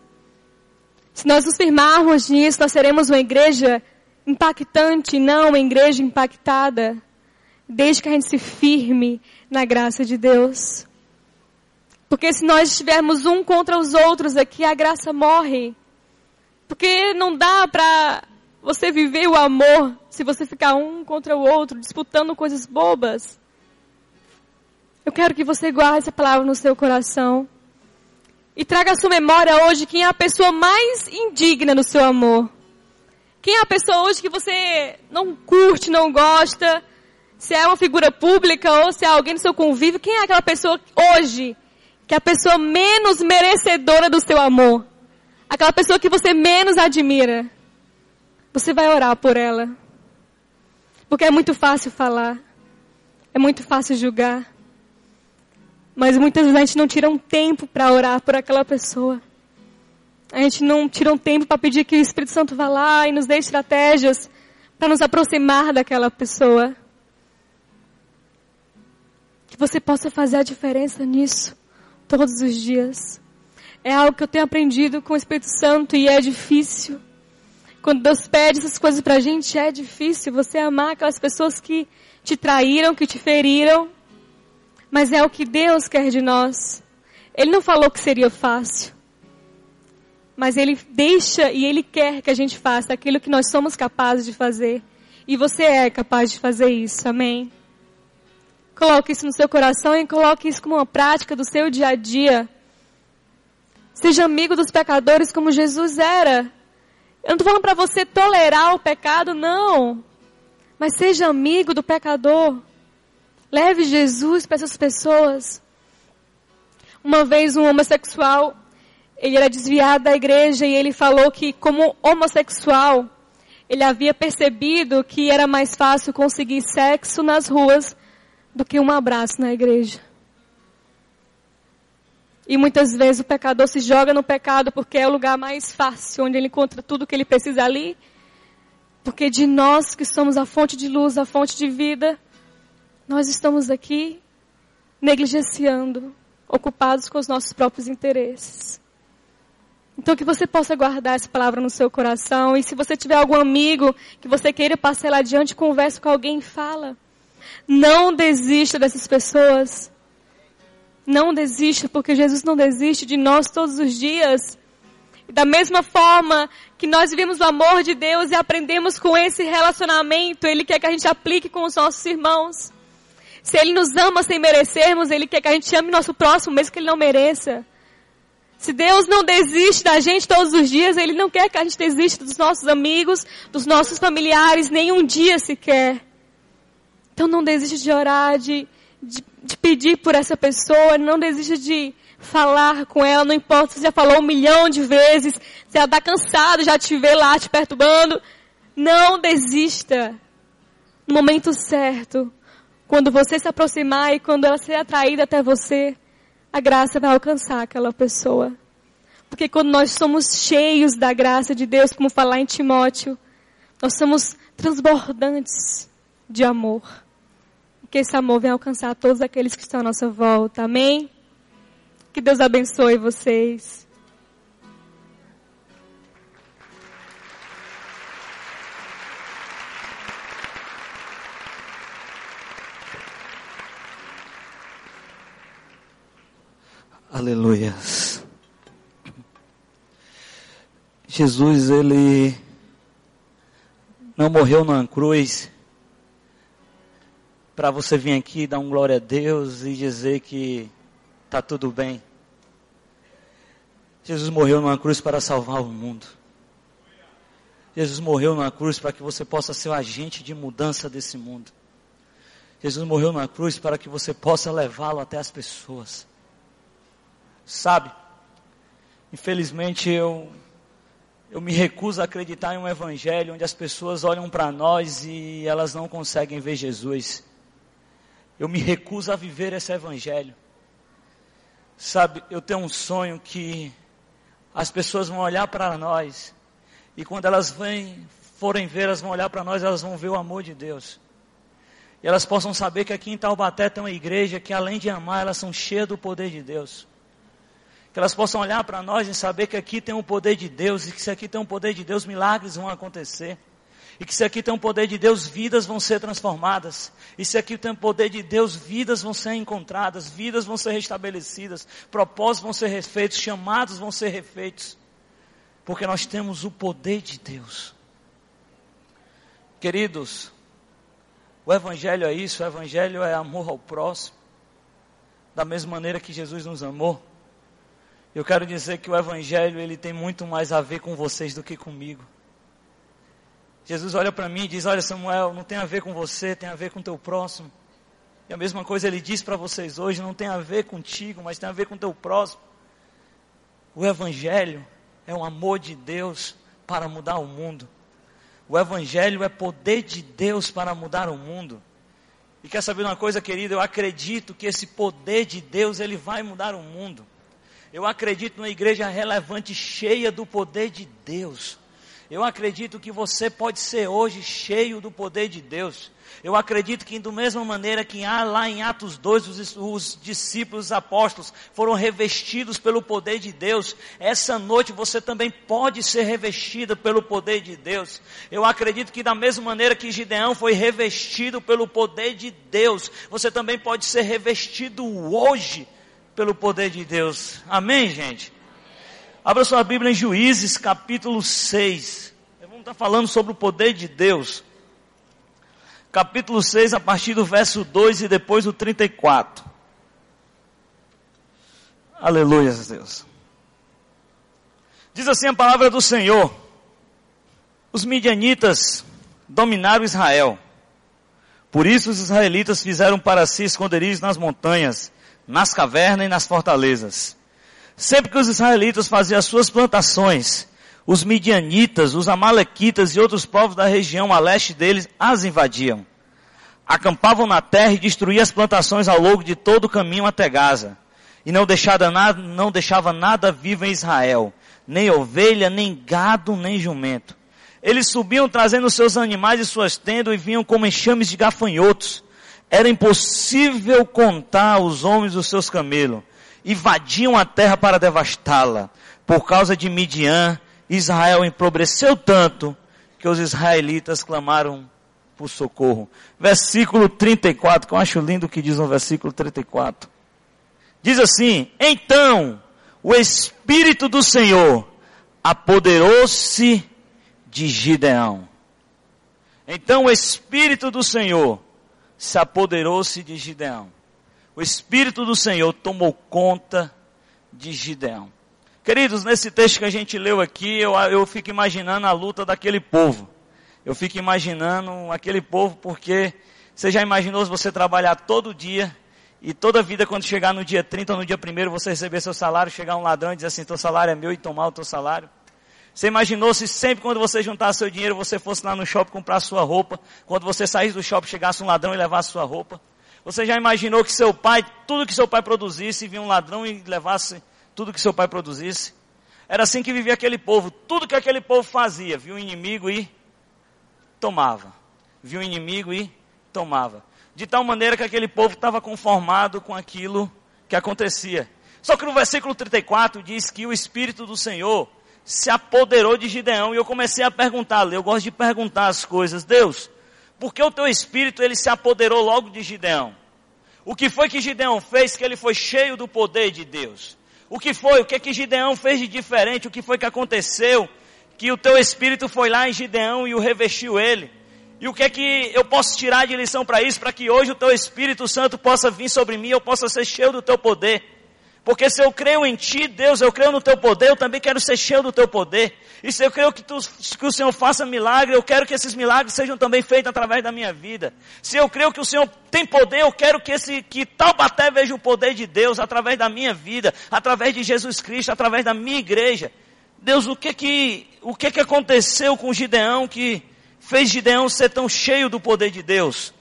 Se nós nos firmarmos nisso, nós seremos uma igreja impactante, não uma igreja impactada. Desde que a gente se firme na graça de Deus. Porque se nós estivermos um contra os outros aqui, a graça morre. Porque não dá para você viver o amor se você ficar um contra o outro, disputando coisas bobas. Eu quero que você guarde essa palavra no seu coração. E traga à sua memória hoje quem é a pessoa mais indigna no seu amor. Quem é a pessoa hoje que você não curte, não gosta, se é uma figura pública ou se é alguém do seu convívio, quem é aquela pessoa hoje que é a pessoa menos merecedora do seu amor? Aquela pessoa que você menos admira. Você vai orar por ela. Porque é muito fácil falar. É muito fácil julgar. Mas muitas vezes a gente não tira um tempo para orar por aquela pessoa. A gente não tira um tempo para pedir que o Espírito Santo vá lá e nos dê estratégias para nos aproximar daquela pessoa você possa fazer a diferença nisso todos os dias. É algo que eu tenho aprendido com o Espírito Santo e é difícil. Quando Deus pede essas coisas pra gente, é difícil você amar aquelas pessoas que te traíram, que te feriram. Mas é o que Deus quer de nós. Ele não falou que seria fácil. Mas Ele deixa e Ele quer que a gente faça aquilo que nós somos capazes de fazer. E você é capaz de fazer isso. Amém? Coloque isso no seu coração e coloque isso como uma prática do seu dia a dia. Seja amigo dos pecadores como Jesus era. Eu não estou falando para você tolerar o pecado, não. Mas seja amigo do pecador. Leve Jesus para essas pessoas. Uma vez um homossexual, ele era desviado da igreja e ele falou que como homossexual, ele havia percebido que era mais fácil conseguir sexo nas ruas do que um abraço na igreja. E muitas vezes o pecador se joga no pecado porque é o lugar mais fácil, onde ele encontra tudo que ele precisa ali. Porque de nós que somos a fonte de luz, a fonte de vida, nós estamos aqui negligenciando, ocupados com os nossos próprios interesses. Então que você possa guardar essa palavra no seu coração e se você tiver algum amigo que você queira lá adiante, converse com alguém e fala. Não desista dessas pessoas. Não desista, porque Jesus não desiste de nós todos os dias. Da mesma forma que nós vivemos o amor de Deus e aprendemos com esse relacionamento, Ele quer que a gente aplique com os nossos irmãos. Se Ele nos ama sem merecermos, Ele quer que a gente ame nosso próximo, mesmo que Ele não mereça. Se Deus não desiste da gente todos os dias, Ele não quer que a gente desista dos nossos amigos, dos nossos familiares, nem um dia sequer. Então não desiste de orar, de, de, de pedir por essa pessoa, não desista de falar com ela, não importa se já falou um milhão de vezes, se ela está cansada, já te vê lá te perturbando. Não desista. No momento certo, quando você se aproximar e quando ela ser atraída até você, a graça vai alcançar aquela pessoa. Porque quando nós somos cheios da graça de Deus, como falar em Timóteo, nós somos transbordantes de amor que esse amor venha alcançar todos aqueles que estão à nossa volta. Amém? Que Deus abençoe vocês. Aleluias. Jesus, ele não morreu na cruz para você vir aqui dar um glória a Deus e dizer que está tudo bem. Jesus morreu numa cruz para salvar o mundo. Jesus morreu numa cruz para que você possa ser o agente de mudança desse mundo. Jesus morreu na cruz para que você possa levá-lo até as pessoas. Sabe? Infelizmente eu eu me recuso a acreditar em um evangelho onde as pessoas olham para nós e elas não conseguem ver Jesus. Eu me recuso a viver esse evangelho. Sabe, eu tenho um sonho que as pessoas vão olhar para nós e quando elas vêm, forem ver, elas vão olhar para nós, elas vão ver o amor de Deus. E elas possam saber que aqui em Taubaté tem uma igreja que além de amar, elas são cheias do poder de Deus. Que elas possam olhar para nós e saber que aqui tem um poder de Deus e que se aqui tem um poder de Deus, milagres vão acontecer. E que se aqui tem um poder de Deus, vidas vão ser transformadas. E se aqui tem um poder de Deus, vidas vão ser encontradas, vidas vão ser restabelecidas, propósitos vão ser refeitos, chamados vão ser refeitos. Porque nós temos o poder de Deus. Queridos, o Evangelho é isso, o Evangelho é amor ao próximo. Da mesma maneira que Jesus nos amou. Eu quero dizer que o Evangelho ele tem muito mais a ver com vocês do que comigo. Jesus olha para mim e diz: Olha, Samuel, não tem a ver com você, tem a ver com o teu próximo. E a mesma coisa ele diz para vocês hoje: não tem a ver contigo, mas tem a ver com o teu próximo. O Evangelho é o amor de Deus para mudar o mundo. O Evangelho é poder de Deus para mudar o mundo. E quer saber uma coisa, querido? Eu acredito que esse poder de Deus ele vai mudar o mundo. Eu acredito numa igreja relevante, cheia do poder de Deus. Eu acredito que você pode ser hoje cheio do poder de Deus. Eu acredito que, da mesma maneira que lá em Atos 2, os, os, discípulos, os apóstolos, foram revestidos pelo poder de Deus, essa noite você também pode ser revestida pelo poder de Deus. Eu acredito que, da mesma maneira que Gideão foi revestido pelo poder de Deus, você também pode ser revestido hoje pelo poder de Deus. Amém, gente? Abra sua Bíblia em Juízes, capítulo 6. Vamos estar falando sobre o poder de Deus. Capítulo 6, a partir do verso 2 e depois o 34. Aleluia, Deus. Diz assim a palavra do Senhor: Os midianitas dominaram Israel. Por isso os israelitas fizeram para si esconderijos nas montanhas, nas cavernas e nas fortalezas. Sempre que os israelitas faziam as suas plantações, Os midianitas, os amalequitas e outros povos da região a leste deles as invadiam. Acampavam na terra e destruíam as plantações ao longo de todo o caminho até Gaza. E não deixava nada, não deixava nada vivo em Israel. Nem ovelha, nem gado, nem jumento. Eles subiam trazendo seus animais e suas tendas e vinham como enxames de gafanhotos. Era impossível contar os homens dos seus camelos. Invadiam a terra para devastá-la. Por causa de Midian, Israel empobreceu tanto que os israelitas clamaram por socorro. Versículo 34, que eu acho lindo o que diz no versículo 34. Diz assim: Então o Espírito do Senhor apoderou-se de Gideão. Então o Espírito do Senhor se apoderou-se de Gideão. O Espírito do Senhor tomou conta de Gideão. Queridos, nesse texto que a gente leu aqui, eu, eu fico imaginando a luta daquele povo. Eu fico imaginando aquele povo porque você já imaginou se você trabalhar todo dia e toda vida quando chegar no dia 30 ou no dia 1 você receber seu salário, chegar um ladrão e dizer assim, teu salário é meu e tomar o teu salário? Você imaginou se sempre quando você juntasse seu dinheiro, você fosse lá no shopping comprar sua roupa, quando você saísse do shopping, chegasse um ladrão e levasse sua roupa? Você já imaginou que seu pai, tudo que seu pai produzisse, vinha um ladrão e levasse tudo que seu pai produzisse? Era assim que vivia aquele povo. Tudo que aquele povo fazia, viu um inimigo e tomava. Viu um inimigo e tomava. De tal maneira que aquele povo estava conformado com aquilo que acontecia. Só que no versículo 34 diz que o Espírito do Senhor se apoderou de Gideão. E eu comecei a perguntar, eu gosto de perguntar as coisas. Deus, por que o teu Espírito ele se apoderou logo de Gideão? O que foi que Gideão fez que ele foi cheio do poder de Deus? O que foi? O que que Gideão fez de diferente? O que foi que aconteceu? Que o teu Espírito foi lá em Gideão e o revestiu ele. E o que é que eu posso tirar de lição para isso? Para que hoje o teu Espírito Santo possa vir sobre mim, eu possa ser cheio do teu poder. Porque se eu creio em Ti, Deus, eu creio no Teu poder, eu também quero ser cheio do Teu poder. E se eu creio que, tu, que o Senhor faça milagre, eu quero que esses milagres sejam também feitos através da minha vida. Se eu creio que o Senhor tem poder, eu quero que esse, que Taubaté veja o poder de Deus através da minha vida, através de Jesus Cristo, através da minha igreja. Deus, o que que, o que que aconteceu com Gideão que fez Gideão ser tão cheio do poder de Deus?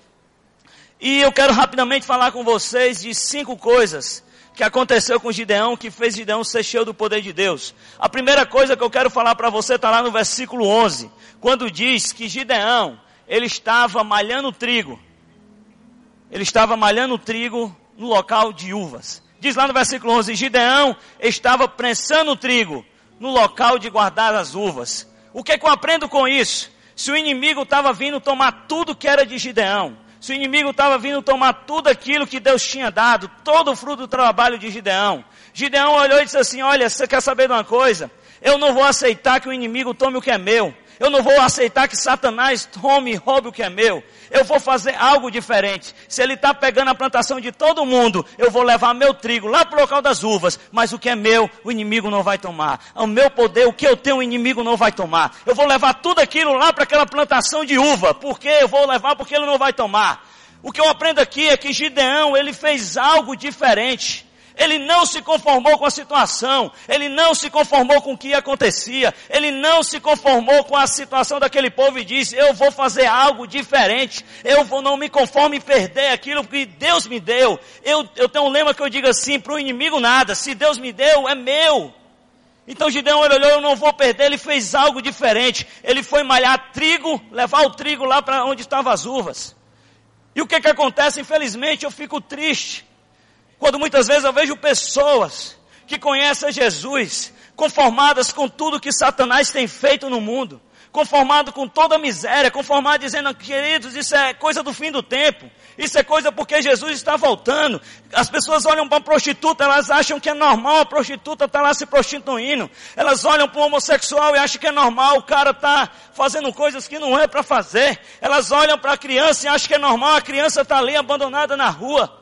E eu quero rapidamente falar com vocês de cinco coisas que aconteceu com Gideão, que fez Gideão ser cheio do poder de Deus. A primeira coisa que eu quero falar para você está lá no versículo 11, quando diz que Gideão, ele estava malhando trigo. Ele estava malhando trigo no local de uvas. Diz lá no versículo 11, Gideão estava prensando trigo no local de guardar as uvas. O que, é que eu aprendo com isso? Se o inimigo estava vindo tomar tudo que era de Gideão, se o inimigo estava vindo tomar tudo aquilo que Deus tinha dado, todo o fruto do trabalho de Gideão. Gideão olhou e disse assim: Olha, você quer saber de uma coisa? Eu não vou aceitar que o inimigo tome o que é meu. Eu não vou aceitar que Satanás tome e roube o que é meu. Eu vou fazer algo diferente. Se ele está pegando a plantação de todo mundo, eu vou levar meu trigo lá para o local das uvas. Mas o que é meu, o inimigo não vai tomar. O meu poder, o que eu tenho, o inimigo não vai tomar. Eu vou levar tudo aquilo lá para aquela plantação de uva. Por que eu vou levar? Porque ele não vai tomar. O que eu aprendo aqui é que Gideão, ele fez algo diferente. Ele não se conformou com a situação, ele não se conformou com o que acontecia, ele não se conformou com a situação daquele povo e disse: Eu vou fazer algo diferente, eu vou, não me conformo em perder aquilo que Deus me deu. Eu, eu tenho um lema que eu digo assim: para o inimigo nada, se Deus me deu, é meu. Então Gideão olhou, eu não vou perder, ele fez algo diferente. Ele foi malhar trigo, levar o trigo lá para onde estavam as uvas. E o que que acontece? Infelizmente eu fico triste quando muitas vezes eu vejo pessoas que conhecem Jesus, conformadas com tudo que Satanás tem feito no mundo, conformado com toda a miséria, conformado dizendo, queridos, isso é coisa do fim do tempo. Isso é coisa porque Jesus está voltando. As pessoas olham para uma prostituta, elas acham que é normal a prostituta estar tá lá se prostituindo. Elas olham para um homossexual e acham que é normal o cara estar tá fazendo coisas que não é para fazer. Elas olham para a criança e acham que é normal a criança estar tá ali abandonada na rua.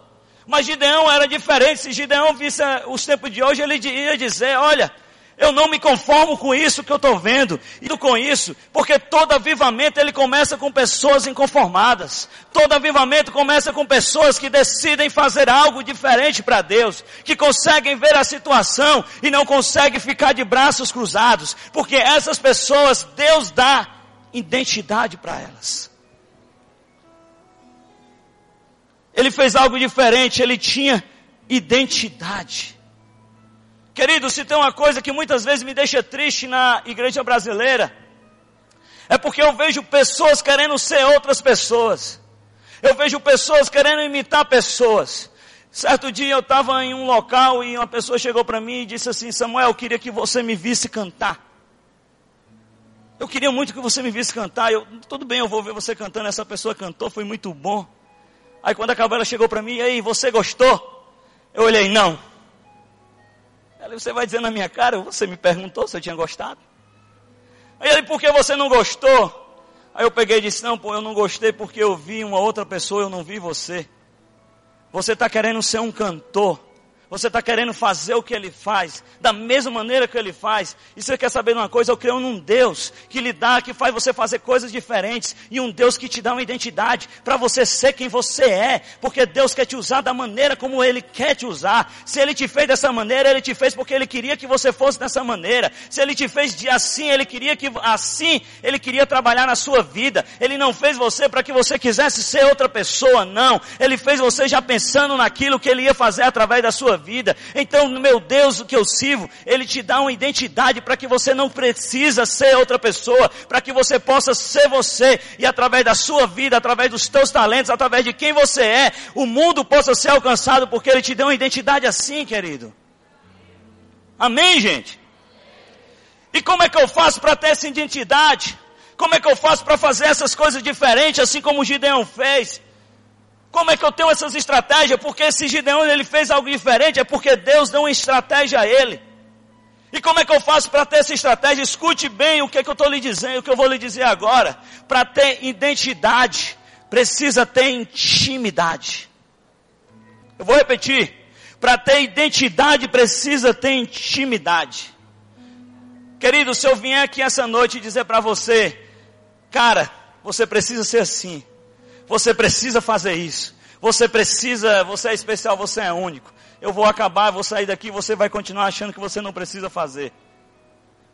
Mas Gideão era diferente. Se Gideão visse os tempos de hoje, ele ia dizer, olha, Eu não me conformo com isso que eu estou vendo, e com isso, porque todo avivamento ele começa com pessoas inconformadas. Todo avivamento começa com pessoas que decidem fazer algo diferente para Deus, que conseguem ver a situação e não conseguem ficar de braços cruzados, porque essas pessoas Deus dá identidade para elas. Ele fez algo diferente, ele tinha identidade. Querido, se tem uma coisa que muitas vezes me deixa triste na igreja brasileira, é porque eu vejo pessoas querendo ser outras pessoas. Eu vejo pessoas querendo imitar pessoas. Certo dia eu estava em um local e uma pessoa chegou para mim e disse assim: Samuel, eu queria que você me visse cantar. Eu queria muito que você me visse cantar. Eu, tudo bem, eu vou ver você cantando. Essa pessoa cantou, foi muito bom. Aí quando acabou, ela chegou para mim: E aí, você gostou? Eu olhei: Não. Aí você vai dizer na minha cara, você me perguntou se eu tinha gostado. Aí ele, por que você não gostou? Aí eu peguei e disse, não, pô, eu não gostei porque eu vi uma outra pessoa, eu não vi você. Você está querendo ser um cantor. Você está querendo fazer o que ele faz, da mesma maneira que ele faz. E você quer saber de uma coisa? Eu creio num Deus que lhe dá, que faz você fazer coisas diferentes. E um Deus que te dá uma identidade para você ser quem você é. Porque Deus quer te usar da maneira como Ele quer te usar. Se Ele te fez dessa maneira, Ele te fez porque Ele queria que você fosse dessa maneira. Se Ele te fez de assim, Ele queria que assim, Ele queria trabalhar na sua vida. Ele não fez você para que você quisesse ser outra pessoa, não. Ele fez você já pensando naquilo que Ele ia fazer através da sua vida. Então, meu Deus, o que eu sirvo, Ele te dá uma identidade para que você não precisa ser outra pessoa, para que você possa ser você e através da sua vida, através dos teus talentos, através de quem você é, o mundo possa ser alcançado porque Ele te deu uma identidade assim, querido. Amém, gente? E como é que eu faço para ter essa identidade? Como é que eu faço para fazer essas coisas diferentes, assim como o Gideão fez? Como é que eu tenho essas estratégias? Porque esse Gideão ele fez algo diferente, é porque Deus deu uma estratégia a ele. E como é que eu faço para ter essa estratégia? Escute bem o que, é que eu estou lhe dizendo, o que eu vou lhe dizer agora. Para ter identidade, precisa ter intimidade. Eu vou repetir. Para ter identidade, precisa ter intimidade. Querido, se eu vier aqui essa noite dizer para você, cara, você precisa ser assim. Você precisa fazer isso. Você precisa, você é especial, você é único. Eu vou acabar, vou sair daqui, você vai continuar achando que você não precisa fazer.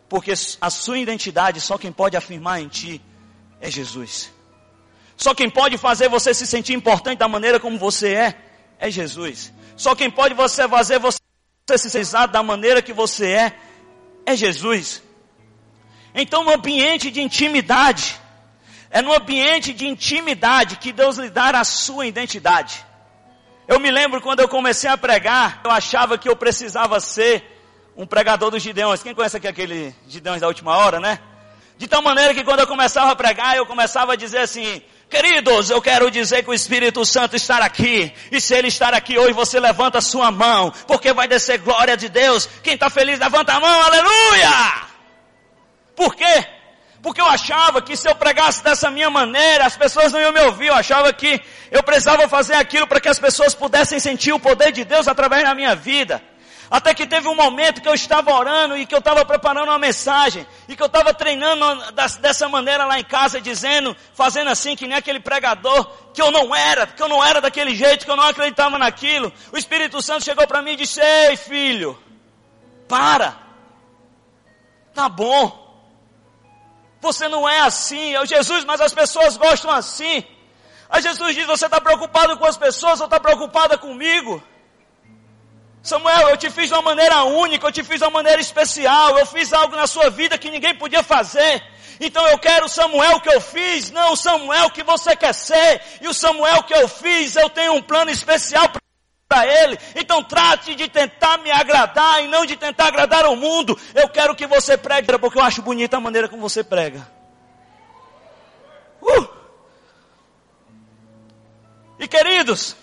Porque a sua identidade, só quem pode afirmar em ti é Jesus. Só quem pode fazer você se sentir importante da maneira como você é, é Jesus. Só quem pode você fazer você se sentir da maneira que você é, é Jesus. Então, no ambiente de intimidade, é no ambiente de intimidade que Deus lhe dá a sua identidade. Eu me lembro quando eu comecei a pregar, eu achava que eu precisava ser um pregador dos Gideões. Quem conhece aqui aquele Gideões da última hora, né? De tal maneira que quando eu começava a pregar, eu começava a dizer assim, Queridos, eu quero dizer que o Espírito Santo está aqui. E se ele estar aqui hoje, você levanta a sua mão. Porque vai descer glória de Deus. Quem está feliz, levanta a mão. Aleluia! Por quê? Porque eu achava que se eu pregasse dessa minha maneira, as pessoas não iam me ouvir. Eu achava que eu precisava fazer aquilo para que as pessoas pudessem sentir o poder de Deus através da minha vida. Até que teve um momento que eu estava orando e que eu estava preparando uma mensagem e que eu estava treinando dessa maneira lá em casa, dizendo, fazendo assim, que nem aquele pregador, que eu não era, que eu não era daquele jeito, que eu não acreditava naquilo. O Espírito Santo chegou para mim e disse: Ei, filho, para, tá bom. Você não é assim, é o Jesus, mas as pessoas gostam assim. Aí Jesus diz: Você está preocupado com as pessoas ou está preocupada comigo? Samuel, eu te fiz de uma maneira única, eu te fiz de uma maneira especial, eu fiz algo na sua vida que ninguém podia fazer. Então eu quero o Samuel que eu fiz, não o Samuel que você quer ser. E o Samuel que eu fiz, eu tenho um plano especial para para Ele. Então trate de tentar me agradar e não de tentar agradar o mundo. Eu quero que você pregue, porque eu acho bonita a maneira como você prega. Uh! E queridos,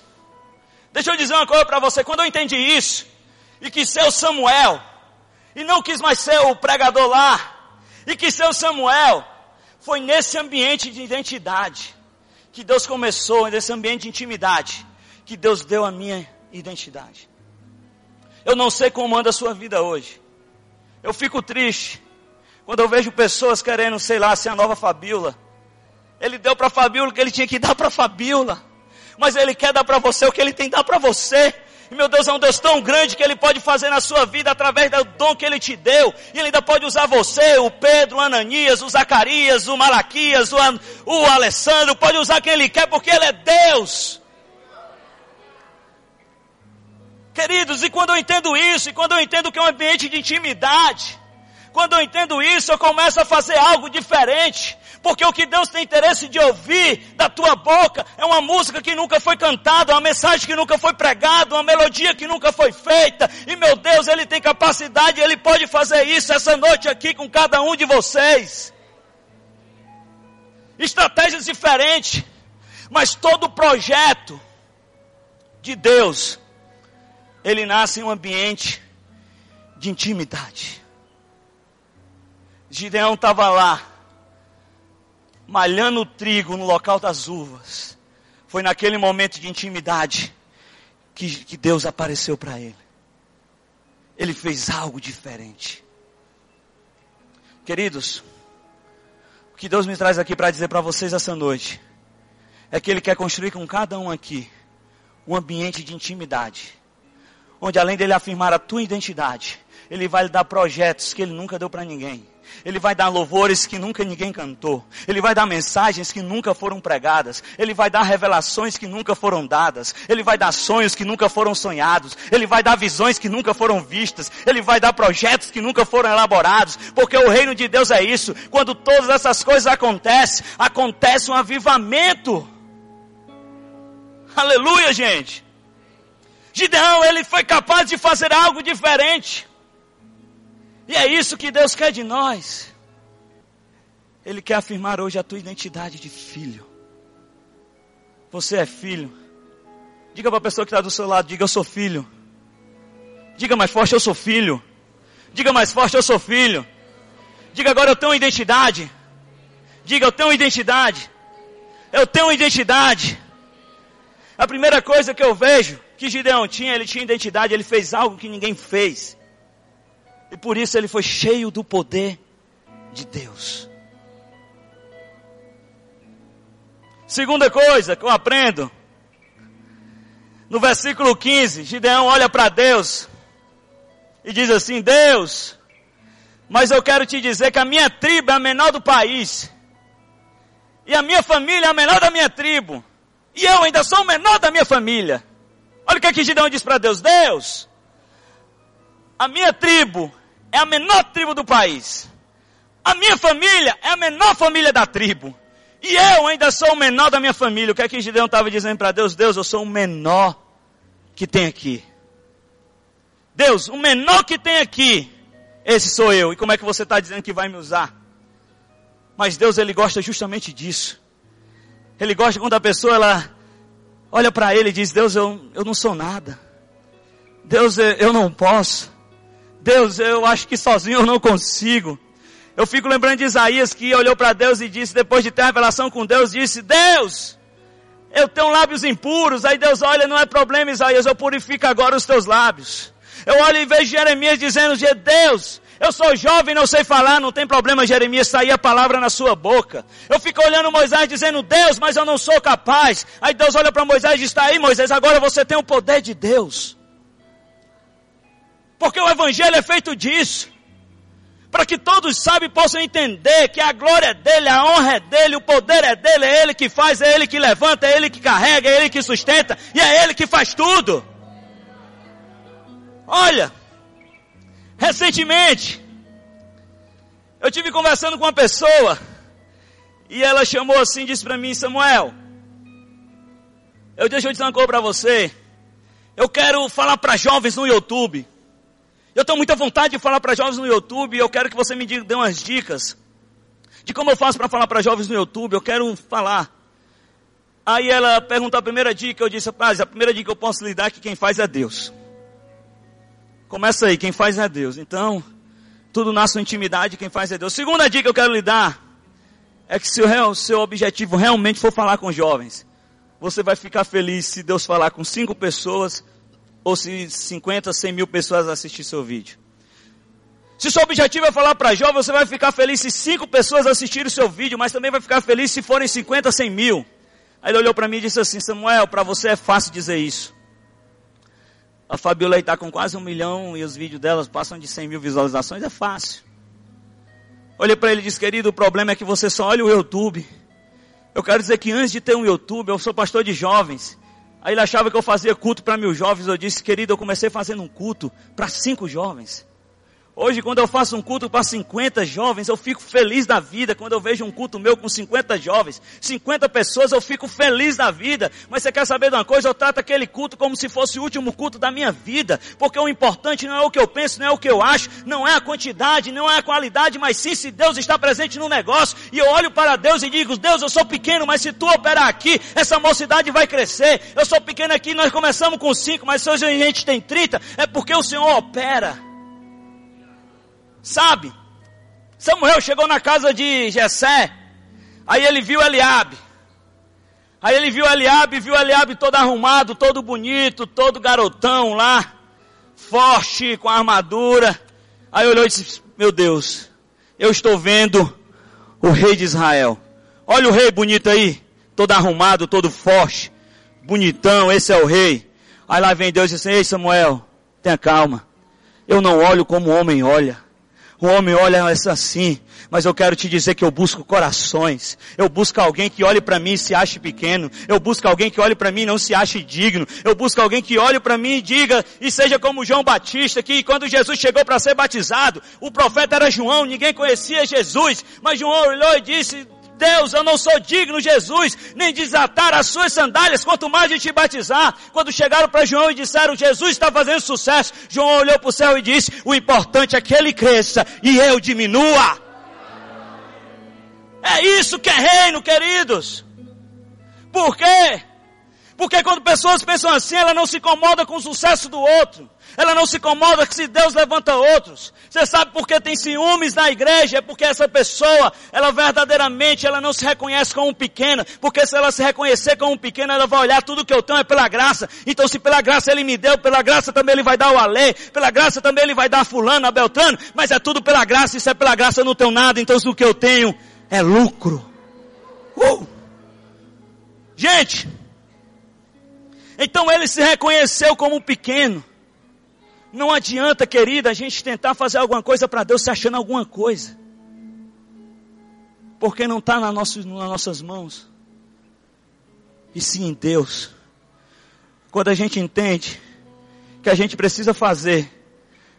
deixa eu dizer uma coisa para você. Quando eu entendi isso, e que ser o Samuel, e não quis mais ser o pregador lá, e que ser o Samuel, foi nesse ambiente de identidade que Deus começou, nesse ambiente de intimidade, que Deus deu a minha identidade. Eu não sei como anda a sua vida hoje. Eu fico triste quando eu vejo pessoas querendo, sei lá, ser a nova Fabiola. Ele deu para Fabiola o que ele tinha que dar para Fabiola. Mas ele quer dar para você o que ele tem que dar para você. E meu Deus é um Deus tão grande que Ele pode fazer na sua vida através do dom que Ele te deu. E Ele ainda pode usar você, o Pedro, o Ananias, o Zacarias, o Malaquias, o, o Alessandro. Pode usar quem Ele quer porque Ele é Deus. Queridos, e quando eu entendo isso, e quando eu entendo que é um ambiente de intimidade, quando eu entendo isso, eu começo a fazer algo diferente. Porque o que Deus tem interesse de ouvir da tua boca é uma música que nunca foi cantada, uma mensagem que nunca foi pregada, uma melodia que nunca foi feita. E meu Deus, Ele tem capacidade, Ele pode fazer isso essa noite aqui com cada um de vocês. Estratégias diferentes, mas todo projeto de Deus, ele nasce em um ambiente de intimidade. Gideão estava lá, malhando o trigo no local das uvas. Foi naquele momento de intimidade que, que Deus apareceu para ele. Ele fez algo diferente. Queridos, o que Deus me traz aqui para dizer para vocês essa noite é que Ele quer construir com cada um aqui um ambiente de intimidade, onde além dele afirmar a tua identidade, Ele vai lhe dar projetos que Ele nunca deu para ninguém. Ele vai dar louvores que nunca ninguém cantou. Ele vai dar mensagens que nunca foram pregadas. Ele vai dar revelações que nunca foram dadas. Ele vai dar sonhos que nunca foram sonhados. Ele vai dar visões que nunca foram vistas. Ele vai dar projetos que nunca foram elaborados. Porque o reino de Deus é isso. Quando todas essas coisas acontecem, acontece um avivamento. Aleluia, gente. Gideão, ele foi capaz de fazer algo diferente. E é isso que Deus quer de nós. Ele quer afirmar hoje a tua identidade de filho. Você é filho. Diga para a pessoa que está do seu lado, diga eu sou filho. Diga mais forte, eu sou filho. Diga mais forte, eu sou filho. Diga agora, eu tenho identidade. Diga, eu tenho identidade. Eu tenho identidade. A primeira coisa que eu vejo que Gideão tinha, ele tinha identidade, ele fez algo que ninguém fez. E por isso ele foi cheio do poder de Deus. Segunda coisa que eu aprendo. No versículo 15, Gideão olha para Deus e diz assim: Deus, mas eu quero te dizer que a minha tribo é a menor do país. E a minha família é a menor da minha tribo. E eu ainda sou o menor da minha família. Olha o que, é que Gideão diz para Deus: Deus, a minha tribo é a menor tribo do país. A minha família é a menor família da tribo. E eu ainda sou o menor da minha família. O que é que Gideão estava dizendo para Deus? Deus, eu sou o menor que tem aqui. Deus, o menor que tem aqui, esse sou eu. E como é que você está dizendo que vai me usar? Mas Deus, Ele gosta justamente disso. Ele gosta quando a pessoa, ela olha para Ele e diz, Deus, eu, eu não sou nada. Deus, eu não posso. Deus, eu acho que sozinho eu não consigo. Eu fico lembrando de Isaías que olhou para Deus e disse, depois de ter revelação com Deus, disse, Deus, eu tenho lábios impuros. Aí Deus olha, não é problema Isaías, eu purifico agora os teus lábios. Eu olho e vejo Jeremias dizendo, Deus, eu sou jovem, não sei falar, não tem problema Jeremias sair a palavra na sua boca. Eu fico olhando Moisés dizendo, Deus, mas eu não sou capaz. Aí Deus olha para Moisés e diz, está aí Moisés, agora você tem o poder de Deus. Porque o Evangelho é feito disso. Para que todos sabem possam entender que a glória é dele, a honra é dele, o poder é dele, é ele que faz, é ele que levanta, é ele que carrega, é ele que sustenta e é ele que faz tudo. Olha, recentemente, eu tive conversando com uma pessoa e ela chamou assim, disse para mim, Samuel, eu deixo eu dizer uma coisa para você. Eu quero falar para jovens no YouTube. Eu tenho muita vontade de falar para jovens no YouTube eu quero que você me dê umas dicas de como eu faço para falar para jovens no YouTube. Eu quero falar. Aí ela perguntou a primeira dica, eu disse, rapaz, a primeira dica que eu posso lhe dar é que quem faz é Deus. Começa aí, quem faz é Deus. Então, tudo na sua intimidade, quem faz é Deus. Segunda dica que eu quero lhe dar é que se o seu objetivo realmente for falar com jovens, você vai ficar feliz se Deus falar com cinco pessoas ou se 50, 100 mil pessoas assistir seu vídeo. Se seu objetivo é falar para jovem, você vai ficar feliz se cinco pessoas assistirem o seu vídeo, mas também vai ficar feliz se forem 50, 100 mil. Aí ele olhou para mim e disse assim, Samuel, para você é fácil dizer isso. A Fabiola está com quase um milhão e os vídeos delas passam de 100 mil visualizações, é fácil. Olhei para ele e disse, querido, o problema é que você só olha o YouTube. Eu quero dizer que antes de ter um YouTube, eu sou pastor de jovens. Aí ele achava que eu fazia culto para mil jovens. Eu disse, querido, eu comecei fazendo um culto para cinco jovens. Hoje, quando eu faço um culto para 50 jovens, eu fico feliz da vida. Quando eu vejo um culto meu com 50 jovens, 50 pessoas, eu fico feliz da vida. Mas você quer saber de uma coisa? Eu trato aquele culto como se fosse o último culto da minha vida. Porque o importante não é o que eu penso, não é o que eu acho, não é a quantidade, não é a qualidade, mas sim se Deus está presente no negócio. E eu olho para Deus e digo, Deus, eu sou pequeno, mas se tu operar aqui, essa mocidade vai crescer. Eu sou pequeno aqui, nós começamos com 5, mas se hoje a gente tem 30, é porque o Senhor opera. Sabe? Samuel chegou na casa de Jessé, aí ele viu Eliabe. Aí ele viu Eliabe, viu Eliabe todo arrumado, todo bonito, todo garotão lá, forte, com armadura. Aí olhou e disse, meu Deus, eu estou vendo o rei de Israel. Olha o rei bonito aí, todo arrumado, todo forte, bonitão, esse é o rei. Aí lá vem Deus e diz, ei Samuel, tenha calma. Eu não olho como o homem olha. O homem olha assim, mas eu quero te dizer que eu busco corações. Eu busco alguém que olhe para mim e se ache pequeno. Eu busco alguém que olhe para mim e não se ache digno. Eu busco alguém que olhe para mim e diga, e seja como João Batista, que quando Jesus chegou para ser batizado, o profeta era João, ninguém conhecia Jesus, mas João olhou e disse, Deus, eu não sou digno, Jesus, nem desatar as suas sandálias, quanto mais de te batizar. Quando chegaram para João e disseram, Jesus está fazendo sucesso, João olhou para o céu e disse, o importante é que ele cresça e eu diminua. É isso que é reino, queridos. Por quê? Porque quando pessoas pensam assim, ela não se incomoda com o sucesso do outro. Ela não se incomoda que se Deus levanta outros. Você sabe por que tem ciúmes na igreja? É porque essa pessoa, ela verdadeiramente, ela não se reconhece como pequena. Porque se ela se reconhecer como pequena, ela vai olhar tudo que eu tenho é pela graça. Então se pela graça ele me deu, pela graça também ele vai dar o alê. Pela graça também ele vai dar a fulano, a beltrano. Mas é tudo pela graça. Se é pela graça eu não tenho nada. Então o que eu tenho é lucro. Uh! Gente, então ele se reconheceu como pequeno. Não adianta, querida, a gente tentar fazer alguma coisa para Deus se achando alguma coisa. Porque não está nossas, nas nossas mãos. E sim em Deus. Quando a gente entende que a gente precisa fazer,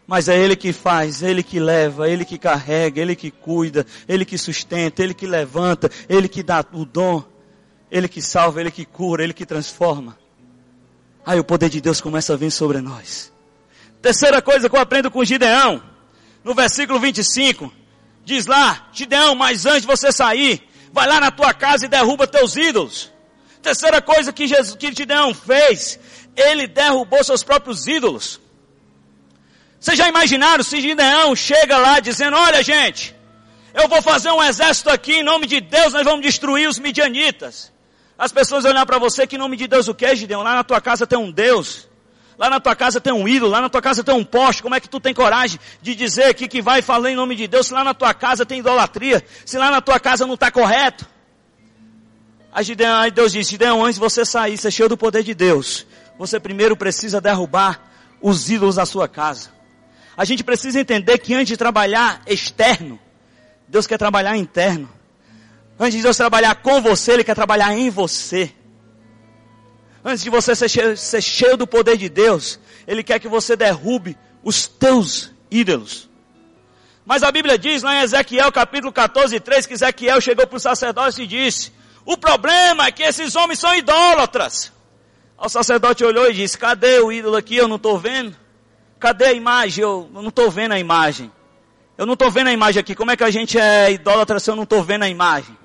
mas é Ele que faz, Ele que leva, Ele que carrega, Ele que cuida, Ele que sustenta, Ele que levanta, Ele que dá o dom, Ele que salva, Ele que cura, Ele que transforma. Aí o poder de Deus começa a vir sobre nós. Terceira coisa que eu aprendo com Gideão, no versículo 25, diz lá, Gideão, mas antes de você sair, vai lá na tua casa e derruba teus ídolos. Terceira coisa que, Jesus, que Gideão fez, ele derrubou seus próprios ídolos. Vocês já imaginaram se Gideão chega lá dizendo, olha gente, eu vou fazer um exército aqui em nome de Deus, nós vamos destruir os midianitas. As pessoas olham para você, que em nome de Deus o que, Gideão? Lá na tua casa tem um Deus. Lá na tua casa tem um ídolo, lá na tua casa tem um poste. Como é que tu tem coragem de dizer aqui que vai falar em nome de Deus se lá na tua casa tem idolatria? Se lá na tua casa não está correto? Aí Deus disse, Gideão, antes de você sair, ser cheio do poder de Deus, você primeiro precisa derrubar os ídolos da sua casa. A gente precisa entender que antes de trabalhar externo, Deus quer trabalhar interno. Antes de Deus trabalhar com você, Ele quer trabalhar em você. Antes de você ser cheio, ser cheio do poder de Deus, Ele quer que você derrube os teus ídolos. Mas a Bíblia diz lá em Ezequiel capítulo 14, 3, que Ezequiel chegou para o sacerdote e disse, o problema é que esses homens são idólatras. O sacerdote olhou e disse, cadê o ídolo aqui? Eu não estou vendo. Cadê a imagem? Eu, não estou vendo a imagem. Eu não estou vendo a imagem aqui. Como é que a gente é idólatra se eu não estou vendo a imagem?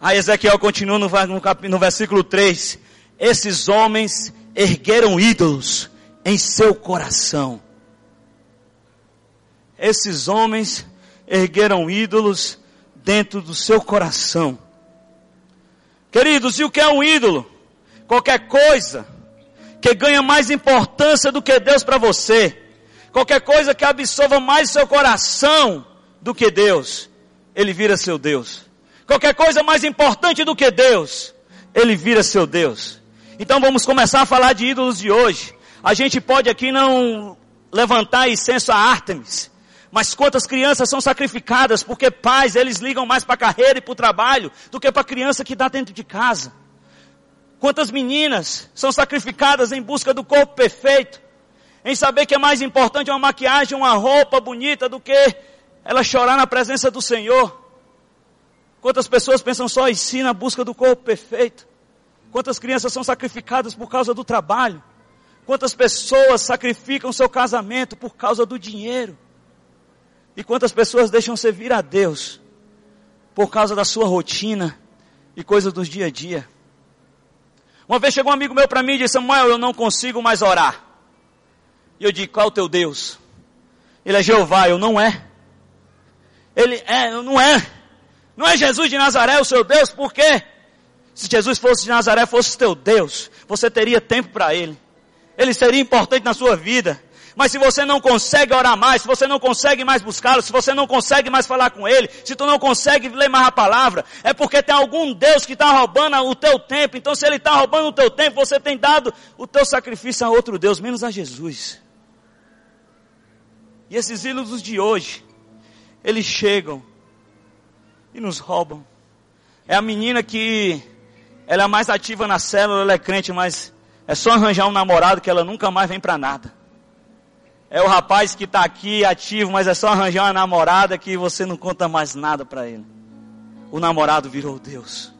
Aí Ezequiel continua no, no, no versículo 3 esses homens ergueram ídolos em seu coração. Esses homens ergueram ídolos dentro do seu coração. Queridos, e o que é um ídolo? Qualquer coisa que ganha mais importância do que Deus para você qualquer coisa que absorva mais seu coração do que Deus, ele vira seu Deus. Qualquer coisa mais importante do que Deus, ele vira seu Deus. Então vamos começar a falar de ídolos de hoje. A gente pode aqui não levantar incenso a Artemis, mas quantas crianças são sacrificadas porque pais, eles ligam mais para a carreira e para o trabalho do que para a criança que está dentro de casa. Quantas meninas são sacrificadas em busca do corpo perfeito, em saber que é mais importante uma maquiagem, uma roupa bonita do que ela chorar na presença do Senhor. Quantas pessoas pensam só em si na busca do corpo perfeito? Quantas crianças são sacrificadas por causa do trabalho? Quantas pessoas sacrificam seu casamento por causa do dinheiro? E quantas pessoas deixam servir a Deus por causa da sua rotina e coisas do dia a dia? Uma vez chegou um amigo meu para mim e disse: Samuel, eu não consigo mais orar. E eu disse: Qual é o teu Deus? Ele é Jeová, eu não é. Ele é, não é. Não é Jesus de Nazaré o seu Deus, por quê? Se Jesus fosse de Nazaré, fosse teu Deus, você teria tempo para Ele. Ele seria importante na sua vida. Mas se você não consegue orar mais, se você não consegue mais buscá-lo, se você não consegue mais falar com Ele, se tu não consegue ler mais a palavra, é porque tem algum Deus que está roubando o teu tempo. Então se Ele está roubando o teu tempo, você tem dado o teu sacrifício a outro Deus, menos a Jesus. E esses ídolos de hoje, eles chegam e nos roubam. É a menina que ela é mais ativa na célula, ela é crente, mas é só arranjar um namorado que ela nunca mais vem para nada. É o rapaz que está aqui ativo, mas é só arranjar uma namorada que você não conta mais nada para ele. O namorado virou Deus.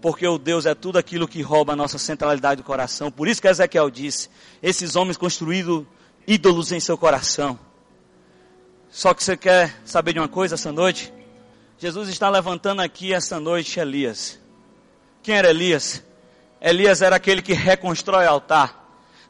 Porque o Deus é tudo aquilo que rouba a nossa centralidade do coração. Por isso que Ezequiel disse: esses homens construíram ídolos em seu coração. Só que você quer saber de uma coisa essa noite? Jesus está levantando aqui essa noite Elias. Quem era Elias? Elias era aquele que reconstrói altar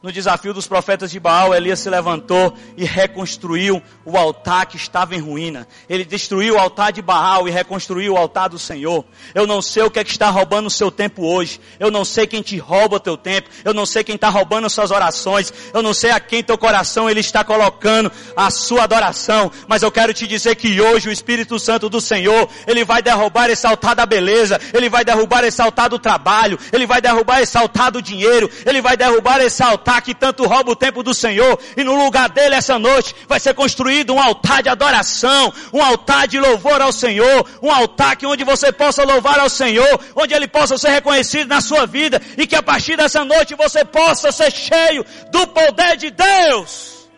no desafio dos profetas de Baal, Elias se levantou e reconstruiu o altar que estava em ruína. Ele destruiu o altar de Baal e reconstruiu o altar do Senhor. Eu não sei o que é que está roubando o seu tempo hoje. Eu não sei quem te rouba o teu tempo. Eu não sei quem está roubando suas orações. Eu não sei a quem teu coração ele está colocando a sua adoração. Mas eu quero te dizer que hoje o Espírito Santo do Senhor, ele vai derrubar esse altar da beleza. Ele vai derrubar esse altar do trabalho. Ele vai derrubar esse altar do dinheiro. Ele vai derrubar esse altar que tanto rouba o tempo do Senhor, e no lugar dele essa noite vai ser construído um altar de adoração, um altar de louvor ao Senhor, um altar que onde você possa louvar ao Senhor, onde ele possa ser reconhecido na sua vida, e que a partir dessa noite você possa ser cheio do poder de Deus.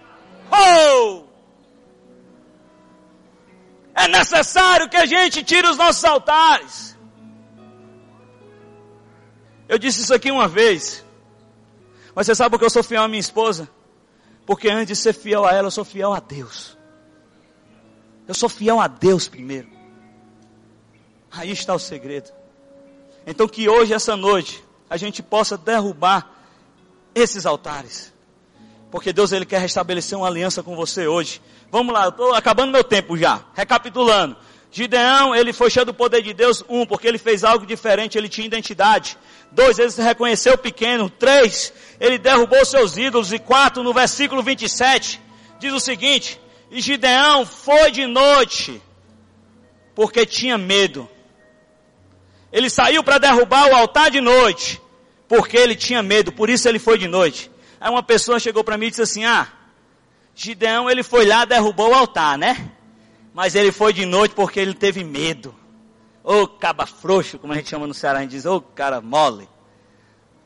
Oh! É necessário que a gente tire os nossos altares. Eu disse isso aqui uma vez. Mas você sabe por que eu sou fiel à minha esposa? Porque antes de ser fiel a ela, eu sou fiel a Deus. Eu sou fiel a Deus primeiro. Aí está o segredo. Então que hoje, essa noite, a gente possa derrubar esses altares. Porque Deus ele quer restabelecer uma aliança com você hoje. Vamos lá, eu estou acabando meu tempo já. Recapitulando. Gideão, ele foi cheio do poder de Deus. Um, porque ele fez algo diferente, ele tinha identidade. Dois, ele se reconheceu pequeno. Três, ele derrubou seus ídolos. E quatro, no versículo 27, diz o seguinte: E Gideão foi de noite, porque tinha medo. Ele saiu para derrubar o altar de noite, porque ele tinha medo, por isso ele foi de noite. Aí uma pessoa chegou para mim e disse assim: Ah, Gideão ele foi lá, derrubou o altar, né? Mas ele foi de noite porque ele teve medo. Ô oh, caba frouxo, como a gente chama no Ceará, a gente diz, ô oh, cara mole.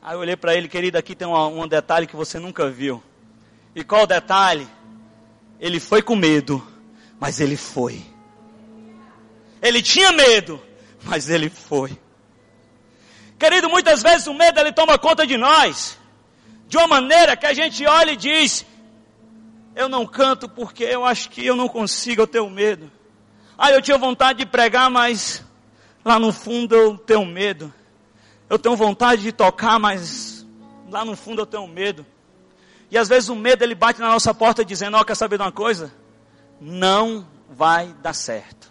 Aí eu olhei para ele, querido, aqui tem um, um detalhe que você nunca viu. E qual o detalhe? Ele foi com medo, mas ele foi. Ele tinha medo, mas ele foi. Querido, muitas vezes o medo ele toma conta de nós. De uma maneira que a gente olha e diz: Eu não canto porque eu acho que eu não consigo, eu tenho medo. Ah, eu tinha vontade de pregar, mas Lá no fundo eu tenho medo. Eu tenho vontade de tocar, mas lá no fundo eu tenho medo. E às vezes o medo ele bate na nossa porta dizendo: Ó, oh, quer saber de uma coisa? Não vai dar certo.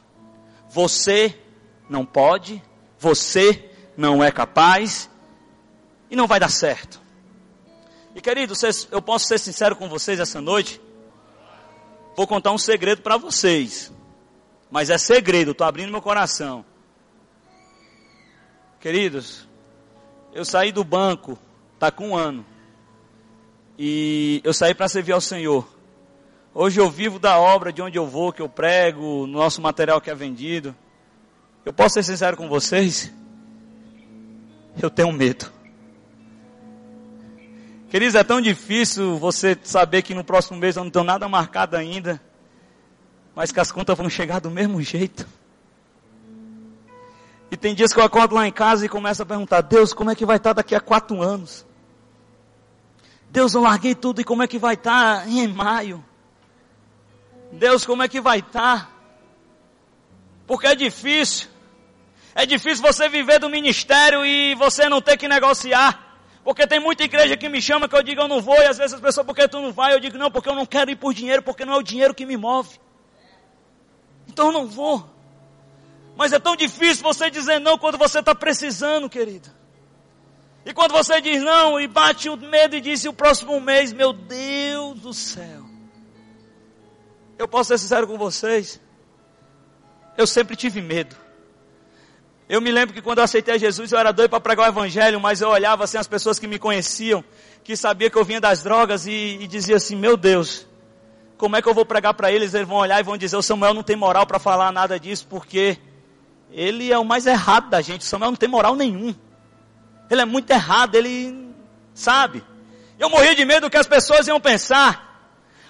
Você não pode, você não é capaz e não vai dar certo. E querido, eu posso ser sincero com vocês essa noite. vou contar um segredo para vocês. Mas é segredo, estou abrindo meu coração. Queridos, eu saí do banco, tá com um ano. E eu saí para servir ao Senhor. Hoje eu vivo da obra de onde eu vou, que eu prego, no nosso material que é vendido. Eu posso ser sincero com vocês? Eu tenho medo. Queridos, é tão difícil você saber que no próximo mês eu não tenho nada marcado ainda, mas que as contas vão chegar do mesmo jeito. E tem dias que eu acordo lá em casa e começo a perguntar: Deus, como é que vai estar daqui a quatro anos? Deus, eu larguei tudo e como é que vai estar em maio? Deus, como é que vai estar? Porque é difícil. É difícil você viver do ministério e você não ter que negociar. Porque tem muita igreja que me chama que eu digo eu não vou, e às vezes as pessoas, porque tu não vai? Eu digo, não, porque eu não quero ir por dinheiro, porque não é o dinheiro que me move. Então eu não vou. Mas é tão difícil você dizer não quando você está precisando, querido. E quando você diz não e bate o medo e diz o próximo mês, meu Deus do céu. Eu posso ser sincero com vocês. Eu sempre tive medo. Eu me lembro que quando eu aceitei Jesus, eu era doido para pregar o evangelho, mas eu olhava assim as pessoas que me conheciam, que sabia que eu vinha das drogas e, e dizia assim: "Meu Deus, como é que eu vou pregar para eles? Eles vão olhar e vão dizer: "O Samuel não tem moral para falar nada disso, porque ele é o mais errado da gente. Samuel não tem moral nenhum. Ele é muito errado, ele sabe? Eu morri de medo do que as pessoas iam pensar.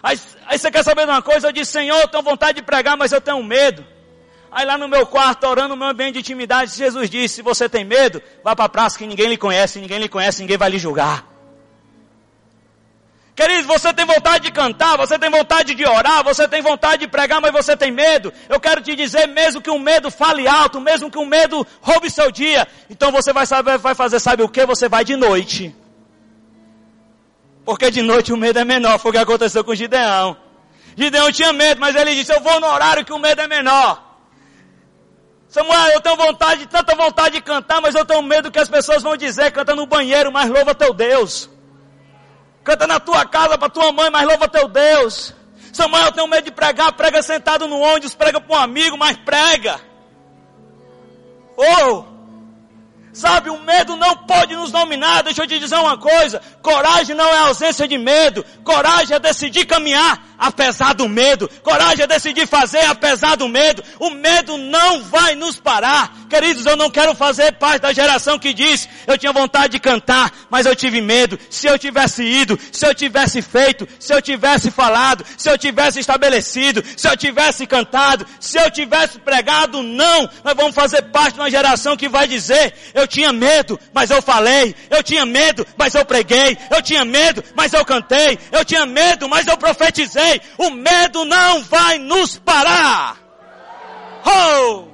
Aí, aí você quer saber de uma coisa? Eu disse, Senhor, eu tenho vontade de pregar, mas eu tenho medo. Aí lá no meu quarto, orando no meu ambiente de intimidade, Jesus disse: se você tem medo, vá para a praça que ninguém lhe conhece, ninguém lhe conhece, ninguém vai lhe julgar. Querido, você tem vontade de cantar, você tem vontade de orar, você tem vontade de pregar, mas você tem medo. Eu quero te dizer, mesmo que o medo fale alto, mesmo que o medo roube seu dia, então você vai saber, vai fazer, sabe o que? Você vai de noite. Porque de noite o medo é menor, foi o que aconteceu com Gideão. Gideão tinha medo, mas ele disse, eu vou no horário que o medo é menor. Samuel, eu tenho vontade, tanta vontade de cantar, mas eu tenho medo que as pessoas vão dizer, canta no banheiro, mas louva teu Deus. Canta na tua casa para tua mãe, mas louva teu Deus. Samuel, eu tenho medo de pregar, prega sentado no ônibus, prega para um amigo, mas prega. Oh! Sabe, o medo não pode nos dominar. Deixa eu te dizer uma coisa: coragem não é ausência de medo, coragem é decidir caminhar apesar do medo. Coragem é decidir fazer apesar do medo. O medo não vai nos parar. Queridos, eu não quero fazer parte da geração que diz, eu tinha vontade de cantar, mas eu tive medo. Se eu tivesse ido, se eu tivesse feito, se eu tivesse falado, se eu tivesse estabelecido, se eu tivesse cantado, se eu tivesse pregado, não. Nós vamos fazer parte de uma geração que vai dizer, eu tinha medo, mas eu falei. Eu tinha medo, mas eu preguei. Eu tinha medo, mas eu cantei. Eu tinha medo, mas eu profetizei o medo não vai nos parar. Oh!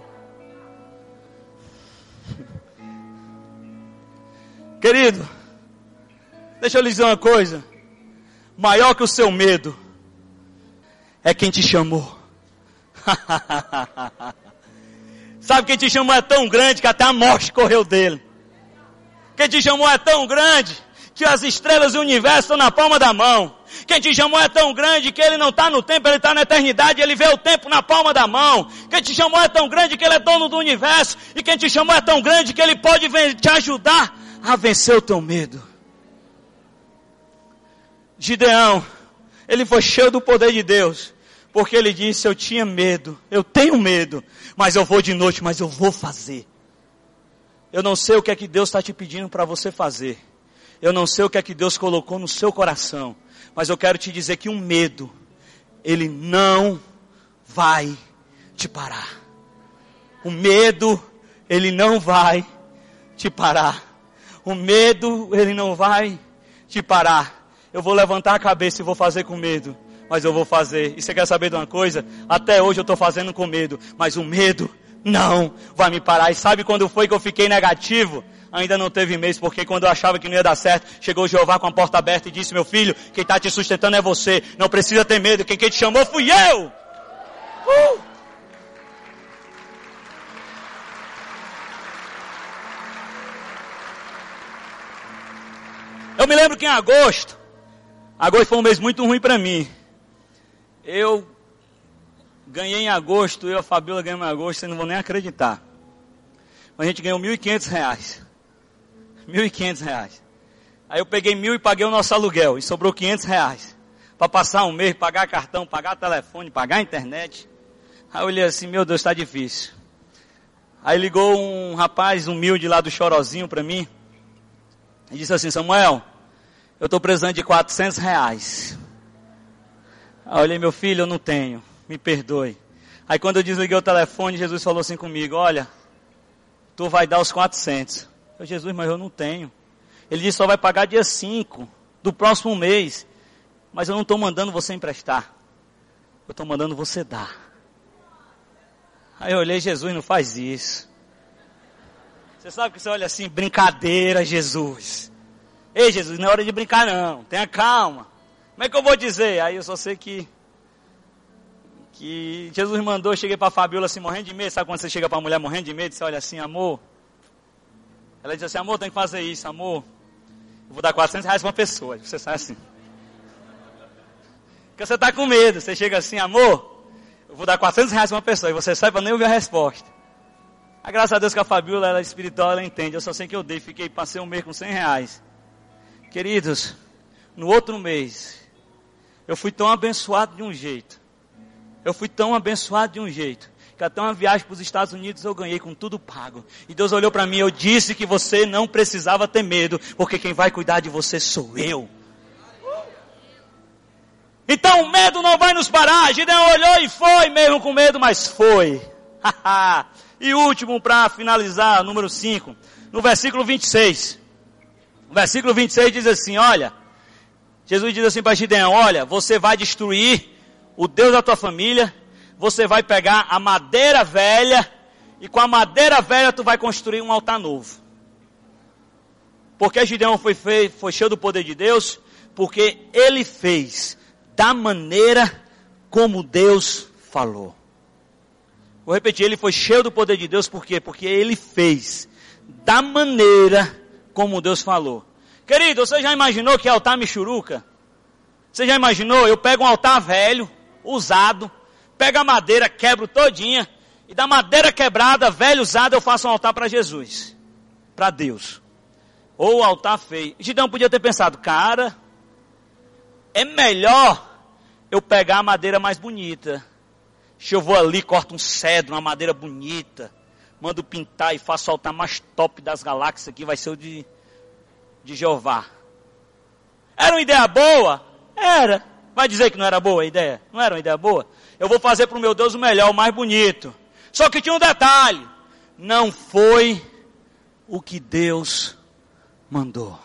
Querido, deixa eu lhe dizer uma coisa. Maior que o seu medo é quem te chamou. Sabe quem te chamou é tão grande que até a morte correu dele. Quem te chamou é tão grande que as estrelas do universo estão na palma da mão. Quem te chamou é tão grande que ele não está no tempo, ele está na eternidade, ele vê o tempo na palma da mão. Quem te chamou é tão grande que ele é dono do universo. E quem te chamou é tão grande que ele pode te ajudar a vencer o teu medo. Gideão, ele foi cheio do poder de Deus. Porque ele disse, eu tinha medo, eu tenho medo, mas eu vou de noite, mas eu vou fazer. Eu não sei o que é que Deus está te pedindo para você fazer. Eu não sei o que é que Deus colocou no seu coração, mas eu quero te dizer que um medo, ele não vai te parar. O medo, ele não vai te parar. O medo, ele não vai te parar. Eu vou levantar a cabeça e vou fazer com medo, mas eu vou fazer. E você quer saber de uma coisa? Até hoje eu estou fazendo com medo, mas o medo não vai me parar. E sabe quando foi que eu fiquei negativo? Ainda não teve mês, porque quando eu achava que não ia dar certo, chegou Jeová com a porta aberta e disse, meu filho, quem está te sustentando é você, não precisa ter medo, quem, quem te chamou fui eu! Uh! Eu me lembro que em agosto, agosto foi um mês muito ruim para mim. Eu Ganhei em agosto, eu e a Fabiola ganhamos em agosto, vocês não vão nem acreditar. Mas a gente ganhou 1.500 reais. 1.500 reais. Aí eu peguei mil e paguei o nosso aluguel. E sobrou 500 reais. Para passar um mês, pagar cartão, pagar telefone, pagar internet. Aí eu olhei assim, meu Deus, está difícil. Aí ligou um rapaz humilde lá do Chorozinho para mim. E disse assim, Samuel, eu estou precisando de 400 reais. Aí eu olhei, meu filho, eu não tenho. Me perdoe. Aí quando eu desliguei o telefone, Jesus falou assim comigo, olha, tu vai dar os 400. Eu, Jesus, mas eu não tenho. Ele disse, só vai pagar dia 5 do próximo mês. Mas eu não estou mandando você emprestar. Eu estou mandando você dar. Aí eu olhei, Jesus, não faz isso. Você sabe que você olha assim, brincadeira, Jesus. Ei, Jesus, não é hora de brincar não. Tenha calma. Como é que eu vou dizer? Aí eu só sei que que Jesus mandou, eu cheguei para a Fabiola assim, morrendo de medo. Sabe quando você chega para a mulher morrendo de medo? Você olha assim, amor. Ela diz assim, amor, tem que fazer isso, amor. Eu vou dar 400 reais para uma pessoa. Você sai assim. Porque você está com medo. Você chega assim, amor, eu vou dar 400 reais para uma pessoa. E você sai para nem ouvir a resposta. A graças a Deus que a Fabiola, ela é espiritual, ela entende. Eu só sei que eu dei. Fiquei, passei um mês com 100 reais. Queridos, no outro mês, eu fui tão abençoado de um jeito. Eu fui tão abençoado de um jeito que até uma viagem para os Estados Unidos eu ganhei com tudo pago. E Deus olhou para mim, eu disse que você não precisava ter medo, porque quem vai cuidar de você sou eu. Então o medo não vai nos parar. Gideon olhou e foi, mesmo com medo, mas foi. e último para finalizar, número 5, no versículo 26. O versículo 26 diz assim: Olha, Jesus diz assim para Gideão: Olha, você vai destruir o Deus da tua família, você vai pegar a madeira velha, e com a madeira velha tu vai construir um altar novo. Porque Gideão foi, feio, foi cheio do poder de Deus, porque ele fez da maneira como Deus falou. Vou repetir, ele foi cheio do poder de Deus, por quê? Porque ele fez da maneira como Deus falou. Querido, você já imaginou que altar michuruca? Você já imaginou? Eu pego um altar velho, usado, pego a madeira, quebro todinha, e da madeira quebrada, velho, usada, eu faço um altar para Jesus. Para Deus. Ou altar feio. Gideão podia ter pensado, cara, é melhor eu pegar a madeira mais bonita. Se eu vou ali, corto um cedro, uma madeira bonita, mando pintar e faço altar mais top das galáxias aqui, vai ser o de, de Jeová. Era uma ideia boa? Era. Vai dizer que não era boa a ideia? Não era uma ideia boa? Eu vou fazer para o meu Deus o melhor, o mais bonito. Só que tinha um detalhe. Não foi o que Deus mandou.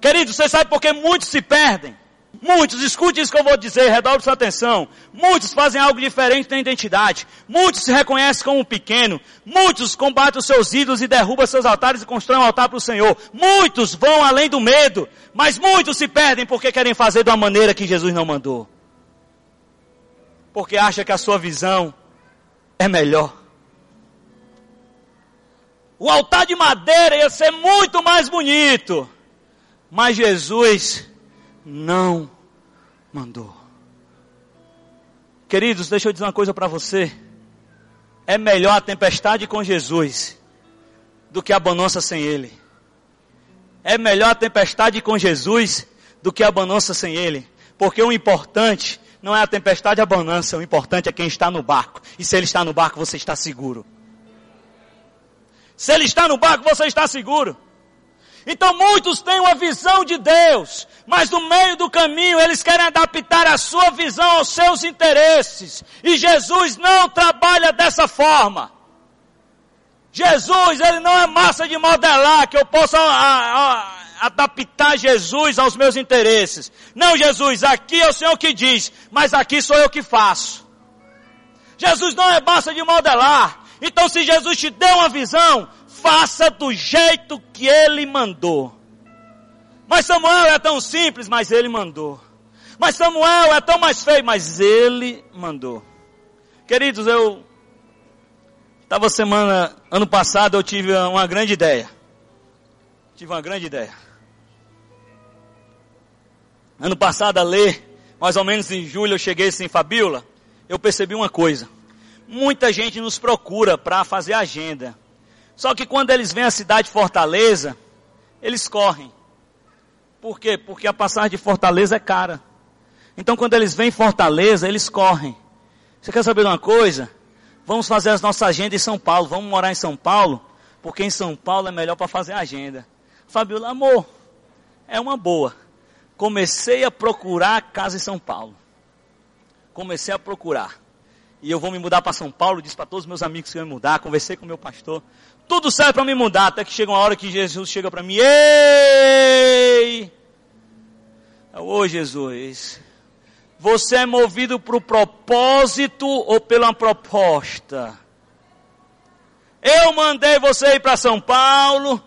Querido, você sabe por que muitos se perdem? Muitos, escute isso que eu vou dizer, redobre sua atenção. Muitos fazem algo diferente na identidade. Muitos se reconhecem como pequeno. Muitos combatem os seus ídolos e derrubam seus altares e constroem um altar para o Senhor. Muitos vão além do medo. Mas muitos se perdem porque querem fazer de uma maneira que Jesus não mandou. Porque acha que a sua visão é melhor. O altar de madeira ia ser muito mais bonito. Mas Jesus não mandou. Queridos, deixa eu dizer uma coisa para você. É melhor a tempestade com Jesus do que a bonança sem Ele. É melhor a tempestade com Jesus do que a bonança sem Ele. Porque o importante não é a tempestade a bonança, o importante é quem está no barco. E se ele está no barco, você está seguro. Se ele está no barco, você está seguro. Então muitos têm uma visão de Deus, mas no meio do caminho eles querem adaptar a sua visão aos seus interesses. E Jesus não trabalha dessa forma. Jesus, ele não é massa de modelar que eu possa a, a, adaptar Jesus aos meus interesses. Não, Jesus, aqui é o Senhor que diz, mas aqui sou eu que faço. Jesus não é massa de modelar. Então se Jesus te deu uma visão, faça do jeito que ele mandou. Mas Samuel é tão simples, mas ele mandou. Mas Samuel é tão mais feio, mas ele mandou. Queridos, eu estava semana, ano passado eu tive uma grande ideia. Tive uma grande ideia. Ano passado a ler, mais ou menos em julho eu cheguei assim, Fabiola, eu percebi uma coisa. Muita gente nos procura para fazer agenda. Só que quando eles vêm à cidade de Fortaleza, eles correm. Por quê? Porque a passagem de Fortaleza é cara. Então quando eles vêm em Fortaleza, eles correm. Você quer saber de uma coisa? Vamos fazer as nossas agendas em São Paulo. Vamos morar em São Paulo, porque em São Paulo é melhor para fazer agenda. Fabiola, amor, é uma boa. Comecei a procurar casa em São Paulo. Comecei a procurar. E eu vou me mudar para São Paulo, disse para todos os meus amigos que eu ia mudar, conversei com meu pastor. Tudo certo para me mudar, até que chega uma hora que Jesus chega para mim, ei! Ô Jesus, você é movido para o propósito ou pela proposta? Eu mandei você ir para São Paulo.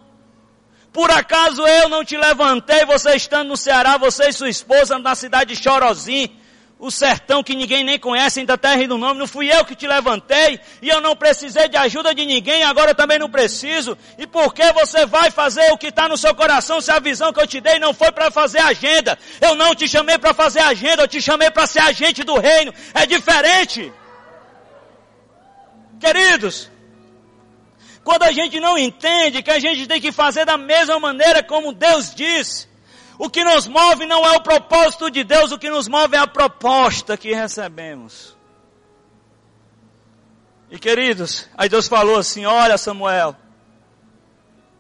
Por acaso eu não te levantei, você estando no Ceará, você e sua esposa na cidade de Chorozinho, o sertão que ninguém nem conhece, ainda terra e no nome, não fui eu que te levantei, e eu não precisei de ajuda de ninguém, agora também não preciso. E por que você vai fazer o que está no seu coração se a visão que eu te dei não foi para fazer agenda? Eu não te chamei para fazer agenda, eu te chamei para ser agente do reino. É diferente. Queridos, quando a gente não entende que a gente tem que fazer da mesma maneira como Deus diz, o que nos move não é o propósito de Deus, o que nos move é a proposta que recebemos. E queridos, aí Deus falou assim: Olha, Samuel,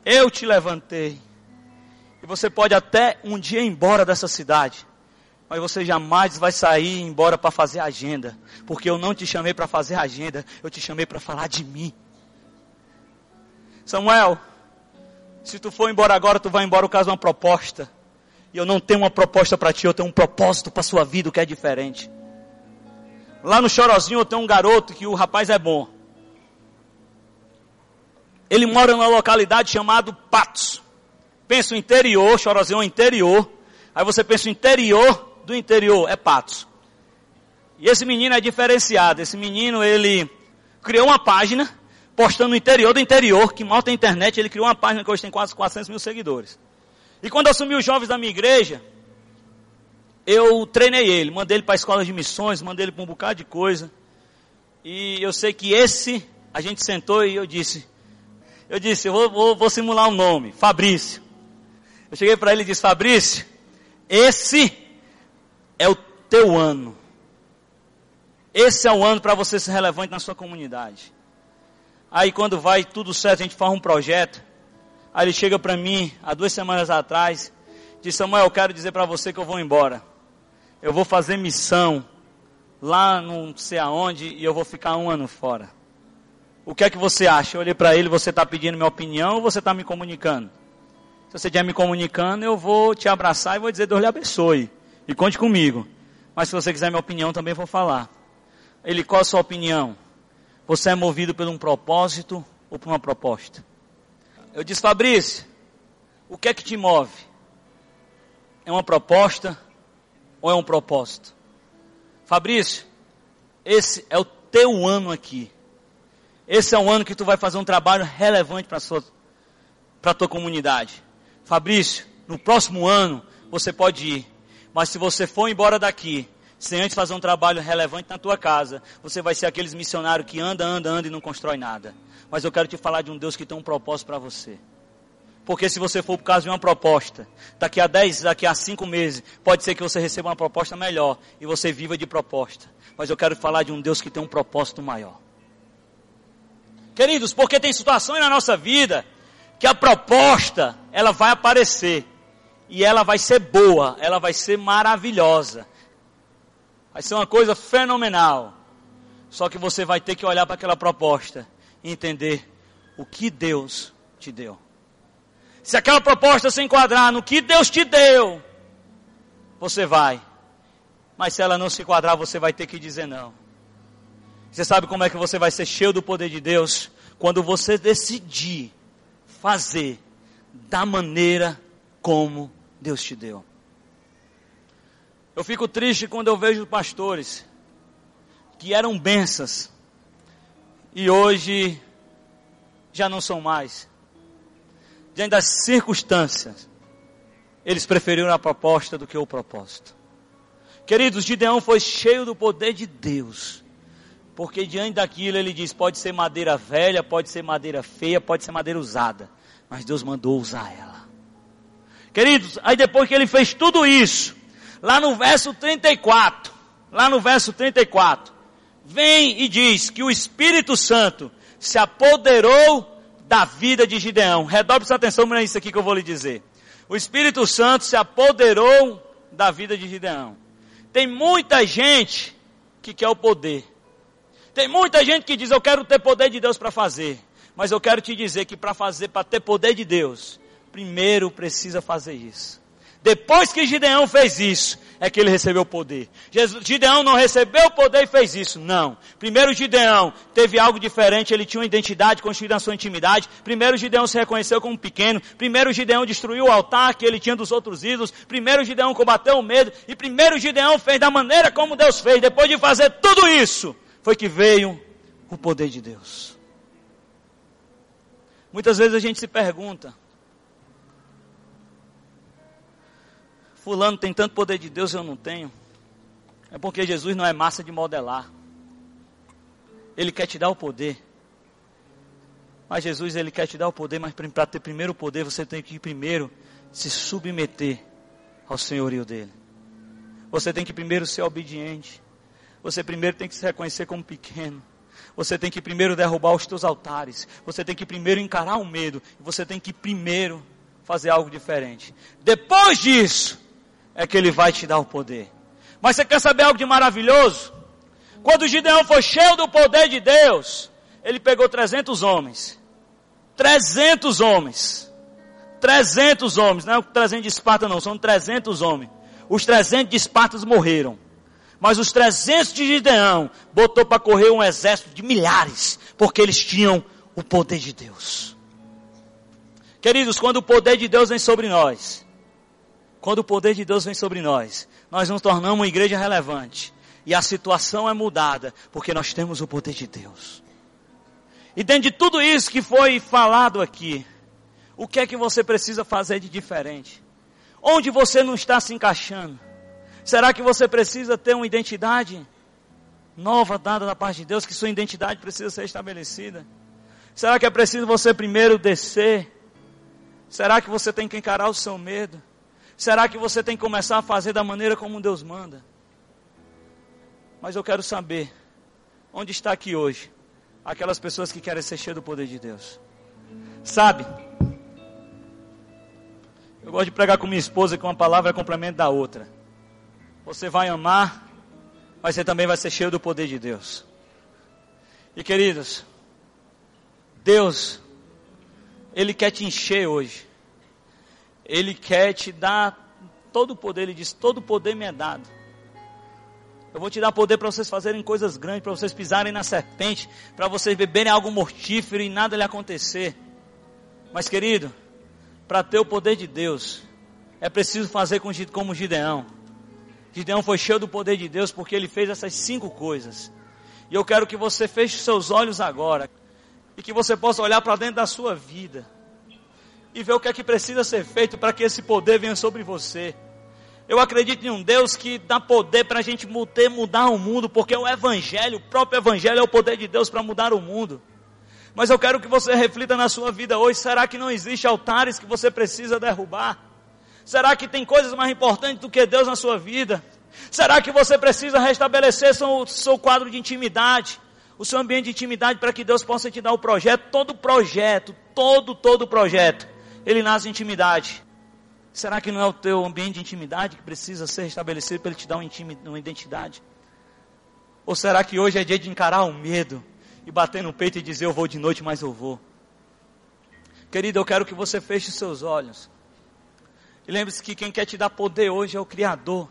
eu te levantei. E você pode até um dia ir embora dessa cidade, mas você jamais vai sair embora para fazer agenda, porque eu não te chamei para fazer agenda, eu te chamei para falar de mim. Samuel, se tu for embora agora, tu vai embora por causa de uma proposta. E eu não tenho uma proposta para ti, eu tenho um propósito para sua vida que é diferente. Lá no Chorozinho eu tenho um garoto que o rapaz é bom. Ele mora numa localidade chamada Patos. Pensa o interior, Chorozinho é o interior. Aí você pensa o interior do interior, é Patos. E esse menino é diferenciado. Esse menino, ele criou uma página, postando no interior do interior, que mal tem internet, ele criou uma página que hoje tem quase 400 mil seguidores. E quando eu assumi os jovens da minha igreja, eu treinei ele, mandei ele para a escola de missões, mandei ele para um bocado de coisa. E eu sei que esse, a gente sentou e eu disse, eu disse, eu vou, vou, vou simular um nome, Fabrício. Eu cheguei para ele e disse, Fabrício, esse é o teu ano. Esse é o ano para você ser relevante na sua comunidade. Aí quando vai tudo certo, a gente faz um projeto. Aí ele chega para mim, há duas semanas atrás, diz, Samuel, eu quero dizer para você que eu vou embora. Eu vou fazer missão lá não sei aonde e eu vou ficar um ano fora. O que é que você acha? Eu olhei para ele, você está pedindo minha opinião ou você está me comunicando? Se você estiver me comunicando, eu vou te abraçar e vou dizer, Deus lhe abençoe. E conte comigo. Mas se você quiser minha opinião, também vou falar. Ele, qual a sua opinião? Você é movido por um propósito ou por uma proposta? Eu disse, Fabrício, o que é que te move? É uma proposta ou é um propósito? Fabrício, esse é o teu ano aqui. Esse é o ano que tu vai fazer um trabalho relevante para a tua comunidade. Fabrício, no próximo ano você pode ir. Mas se você for embora daqui, sem antes fazer um trabalho relevante na tua casa, você vai ser aqueles missionários que anda, anda, anda e não constrói nada. Mas eu quero te falar de um Deus que tem um propósito para você. Porque se você for por causa de uma proposta, daqui a 10, daqui a 5 meses, pode ser que você receba uma proposta melhor e você viva de proposta. Mas eu quero falar de um Deus que tem um propósito maior. Queridos, porque tem situações na nossa vida que a proposta, ela vai aparecer. E ela vai ser boa, ela vai ser maravilhosa. Vai ser uma coisa fenomenal. Só que você vai ter que olhar para aquela proposta e entender o que Deus te deu. Se aquela proposta se enquadrar no que Deus te deu, você vai. Mas se ela não se enquadrar, você vai ter que dizer não. Você sabe como é que você vai ser cheio do poder de Deus? Quando você decidir fazer da maneira como Deus te deu. Eu fico triste quando eu vejo pastores que eram bênçãos e hoje já não são mais. Diante das circunstâncias, eles preferiram a proposta do que o propósito. Queridos, Gideão foi cheio do poder de Deus. Porque diante daquilo ele diz: pode ser madeira velha, pode ser madeira feia, pode ser madeira usada. Mas Deus mandou usar ela. Queridos, aí depois que ele fez tudo isso, lá no verso 34, lá no verso 34, vem e diz que o Espírito Santo se apoderou da vida de Gideão. Redobre sua atenção para isso aqui que eu vou lhe dizer. O Espírito Santo se apoderou da vida de Gideão. Tem muita gente que quer o poder. Tem muita gente que diz, eu quero ter poder de Deus para fazer. Mas eu quero te dizer que para fazer, para ter poder de Deus, primeiro precisa fazer isso. Depois que Gideão fez isso, é que ele recebeu o poder. Gideão não recebeu o poder e fez isso. Não. Primeiro Gideão teve algo diferente, ele tinha uma identidade construída na sua intimidade. Primeiro Gideão se reconheceu como pequeno. Primeiro Gideão destruiu o altar que ele tinha dos outros ídolos. Primeiro Gideão combateu o medo. E primeiro Gideão fez da maneira como Deus fez. Depois de fazer tudo isso, foi que veio o poder de Deus. Muitas vezes a gente se pergunta, Fulano tem tanto poder de Deus eu não tenho. É porque Jesus não é massa de modelar. Ele quer te dar o poder. Mas Jesus, ele quer te dar o poder, mas para ter primeiro o poder, você tem que primeiro se submeter ao senhorio dele. Você tem que primeiro ser obediente. Você primeiro tem que se reconhecer como pequeno. Você tem que primeiro derrubar os teus altares. Você tem que primeiro encarar o medo. Você tem que primeiro fazer algo diferente. Depois disso, é que ele vai te dar o poder. Mas você quer saber algo de maravilhoso? Quando Gideão foi cheio do poder de Deus, ele pegou 300 homens. 300 homens. 300 homens, não é o 300 de Esparta não, são 300 homens. Os 300 de Esparta morreram. Mas os 300 de Gideão botou para correr um exército de milhares, porque eles tinham o poder de Deus. Queridos, quando o poder de Deus vem sobre nós, quando o poder de Deus vem sobre nós, nós nos tornamos uma igreja relevante. E a situação é mudada, porque nós temos o poder de Deus. E dentro de tudo isso que foi falado aqui, o que é que você precisa fazer de diferente? Onde você não está se encaixando? Será que você precisa ter uma identidade nova dada da parte de Deus, que sua identidade precisa ser estabelecida? Será que é preciso você primeiro descer? Será que você tem que encarar o seu medo? Será que você tem que começar a fazer da maneira como Deus manda? Mas eu quero saber, onde está aqui hoje aquelas pessoas que querem ser cheias do poder de Deus? Sabe? Eu gosto de pregar com minha esposa que uma palavra é complemento da outra. Você vai amar, mas você também vai ser cheio do poder de Deus. E queridos, Deus, Ele quer te encher hoje. Ele quer te dar todo o poder. Ele diz: Todo o poder me é dado. Eu vou te dar poder para vocês fazerem coisas grandes, para vocês pisarem na serpente, para vocês beberem algo mortífero e nada lhe acontecer. Mas, querido, para ter o poder de Deus, é preciso fazer como Gideão. Gideão foi cheio do poder de Deus porque ele fez essas cinco coisas. E eu quero que você feche seus olhos agora e que você possa olhar para dentro da sua vida e ver o que é que precisa ser feito para que esse poder venha sobre você. Eu acredito em um Deus que dá poder para a gente poder mudar o mundo, porque o Evangelho, o próprio Evangelho é o poder de Deus para mudar o mundo. Mas eu quero que você reflita na sua vida hoje: será que não existe altares que você precisa derrubar? Será que tem coisas mais importantes do que Deus na sua vida? Será que você precisa restabelecer seu, seu quadro de intimidade? O seu ambiente de intimidade para que Deus possa te dar o projeto, todo projeto, todo, todo projeto ele nasce em intimidade. Será que não é o teu ambiente de intimidade que precisa ser estabelecido para ele te dar uma, identidade? Ou será que hoje é dia de encarar o medo e bater no peito e dizer eu vou de noite, mas eu vou? Querido, eu quero que você feche os seus olhos. E lembre-se que quem quer te dar poder hoje é o Criador.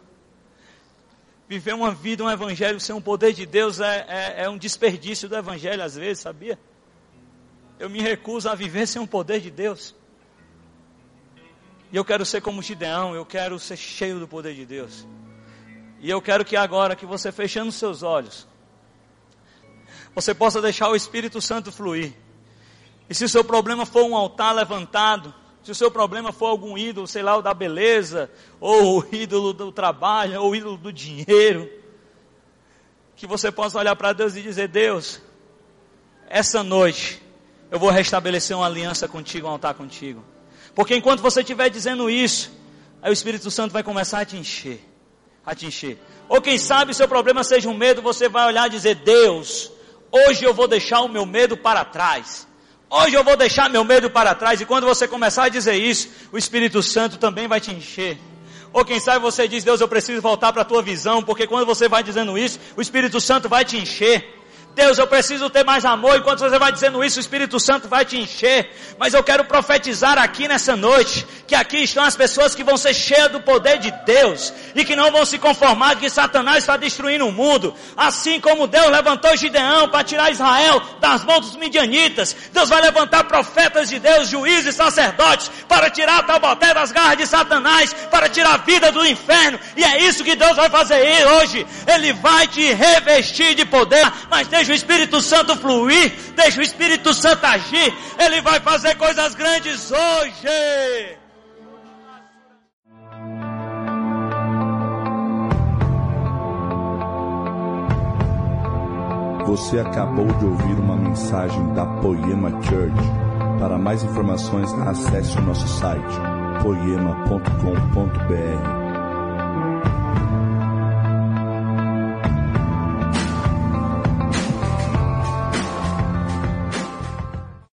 Viver uma vida, um evangelho sem o poder de Deus é, é, é um desperdício do evangelho às vezes, sabia? Eu me recuso a viver sem o poder de Deus. E eu quero ser como Gideão, eu quero ser cheio do poder de Deus. E eu quero que agora, que você fechando seus olhos, você possa deixar o Espírito Santo fluir. E se o seu problema for um altar levantado, se o seu problema for algum ídolo, sei lá, o da beleza, ou o ídolo do trabalho, ou o ídolo do dinheiro, que você possa olhar para Deus e dizer: Deus, essa noite eu vou restabelecer uma aliança contigo, um altar contigo. Porque enquanto você estiver dizendo isso, aí o Espírito Santo vai começar a te encher. A te encher. Ou quem sabe seu problema seja um medo, você vai olhar e dizer: Deus, hoje eu vou deixar o meu medo para trás. Hoje eu vou deixar meu medo para trás. E quando você começar a dizer isso, o Espírito Santo também vai te encher. Ou quem sabe você diz, Deus, eu preciso voltar para a tua visão, porque quando você vai dizendo isso, o Espírito Santo vai te encher. Deus, eu preciso ter mais amor. Enquanto você vai dizendo isso, o Espírito Santo vai te encher. Mas eu quero profetizar aqui nessa noite que aqui estão as pessoas que vão ser cheias do poder de Deus e que não vão se conformar que Satanás está destruindo o mundo. Assim como Deus levantou Gideão para tirar Israel das mãos dos midianitas, Deus vai levantar profetas de Deus, juízes, sacerdotes para tirar a taboté das garras de Satanás, para tirar a vida do inferno. E é isso que Deus vai fazer hoje. Ele vai te revestir de poder, mas deixa o Espírito Santo fluir, deixa o Espírito Santo agir. Ele vai fazer coisas grandes hoje. Você acabou de ouvir uma mensagem da Poema Church. Para mais informações, acesse o nosso site poema.com.br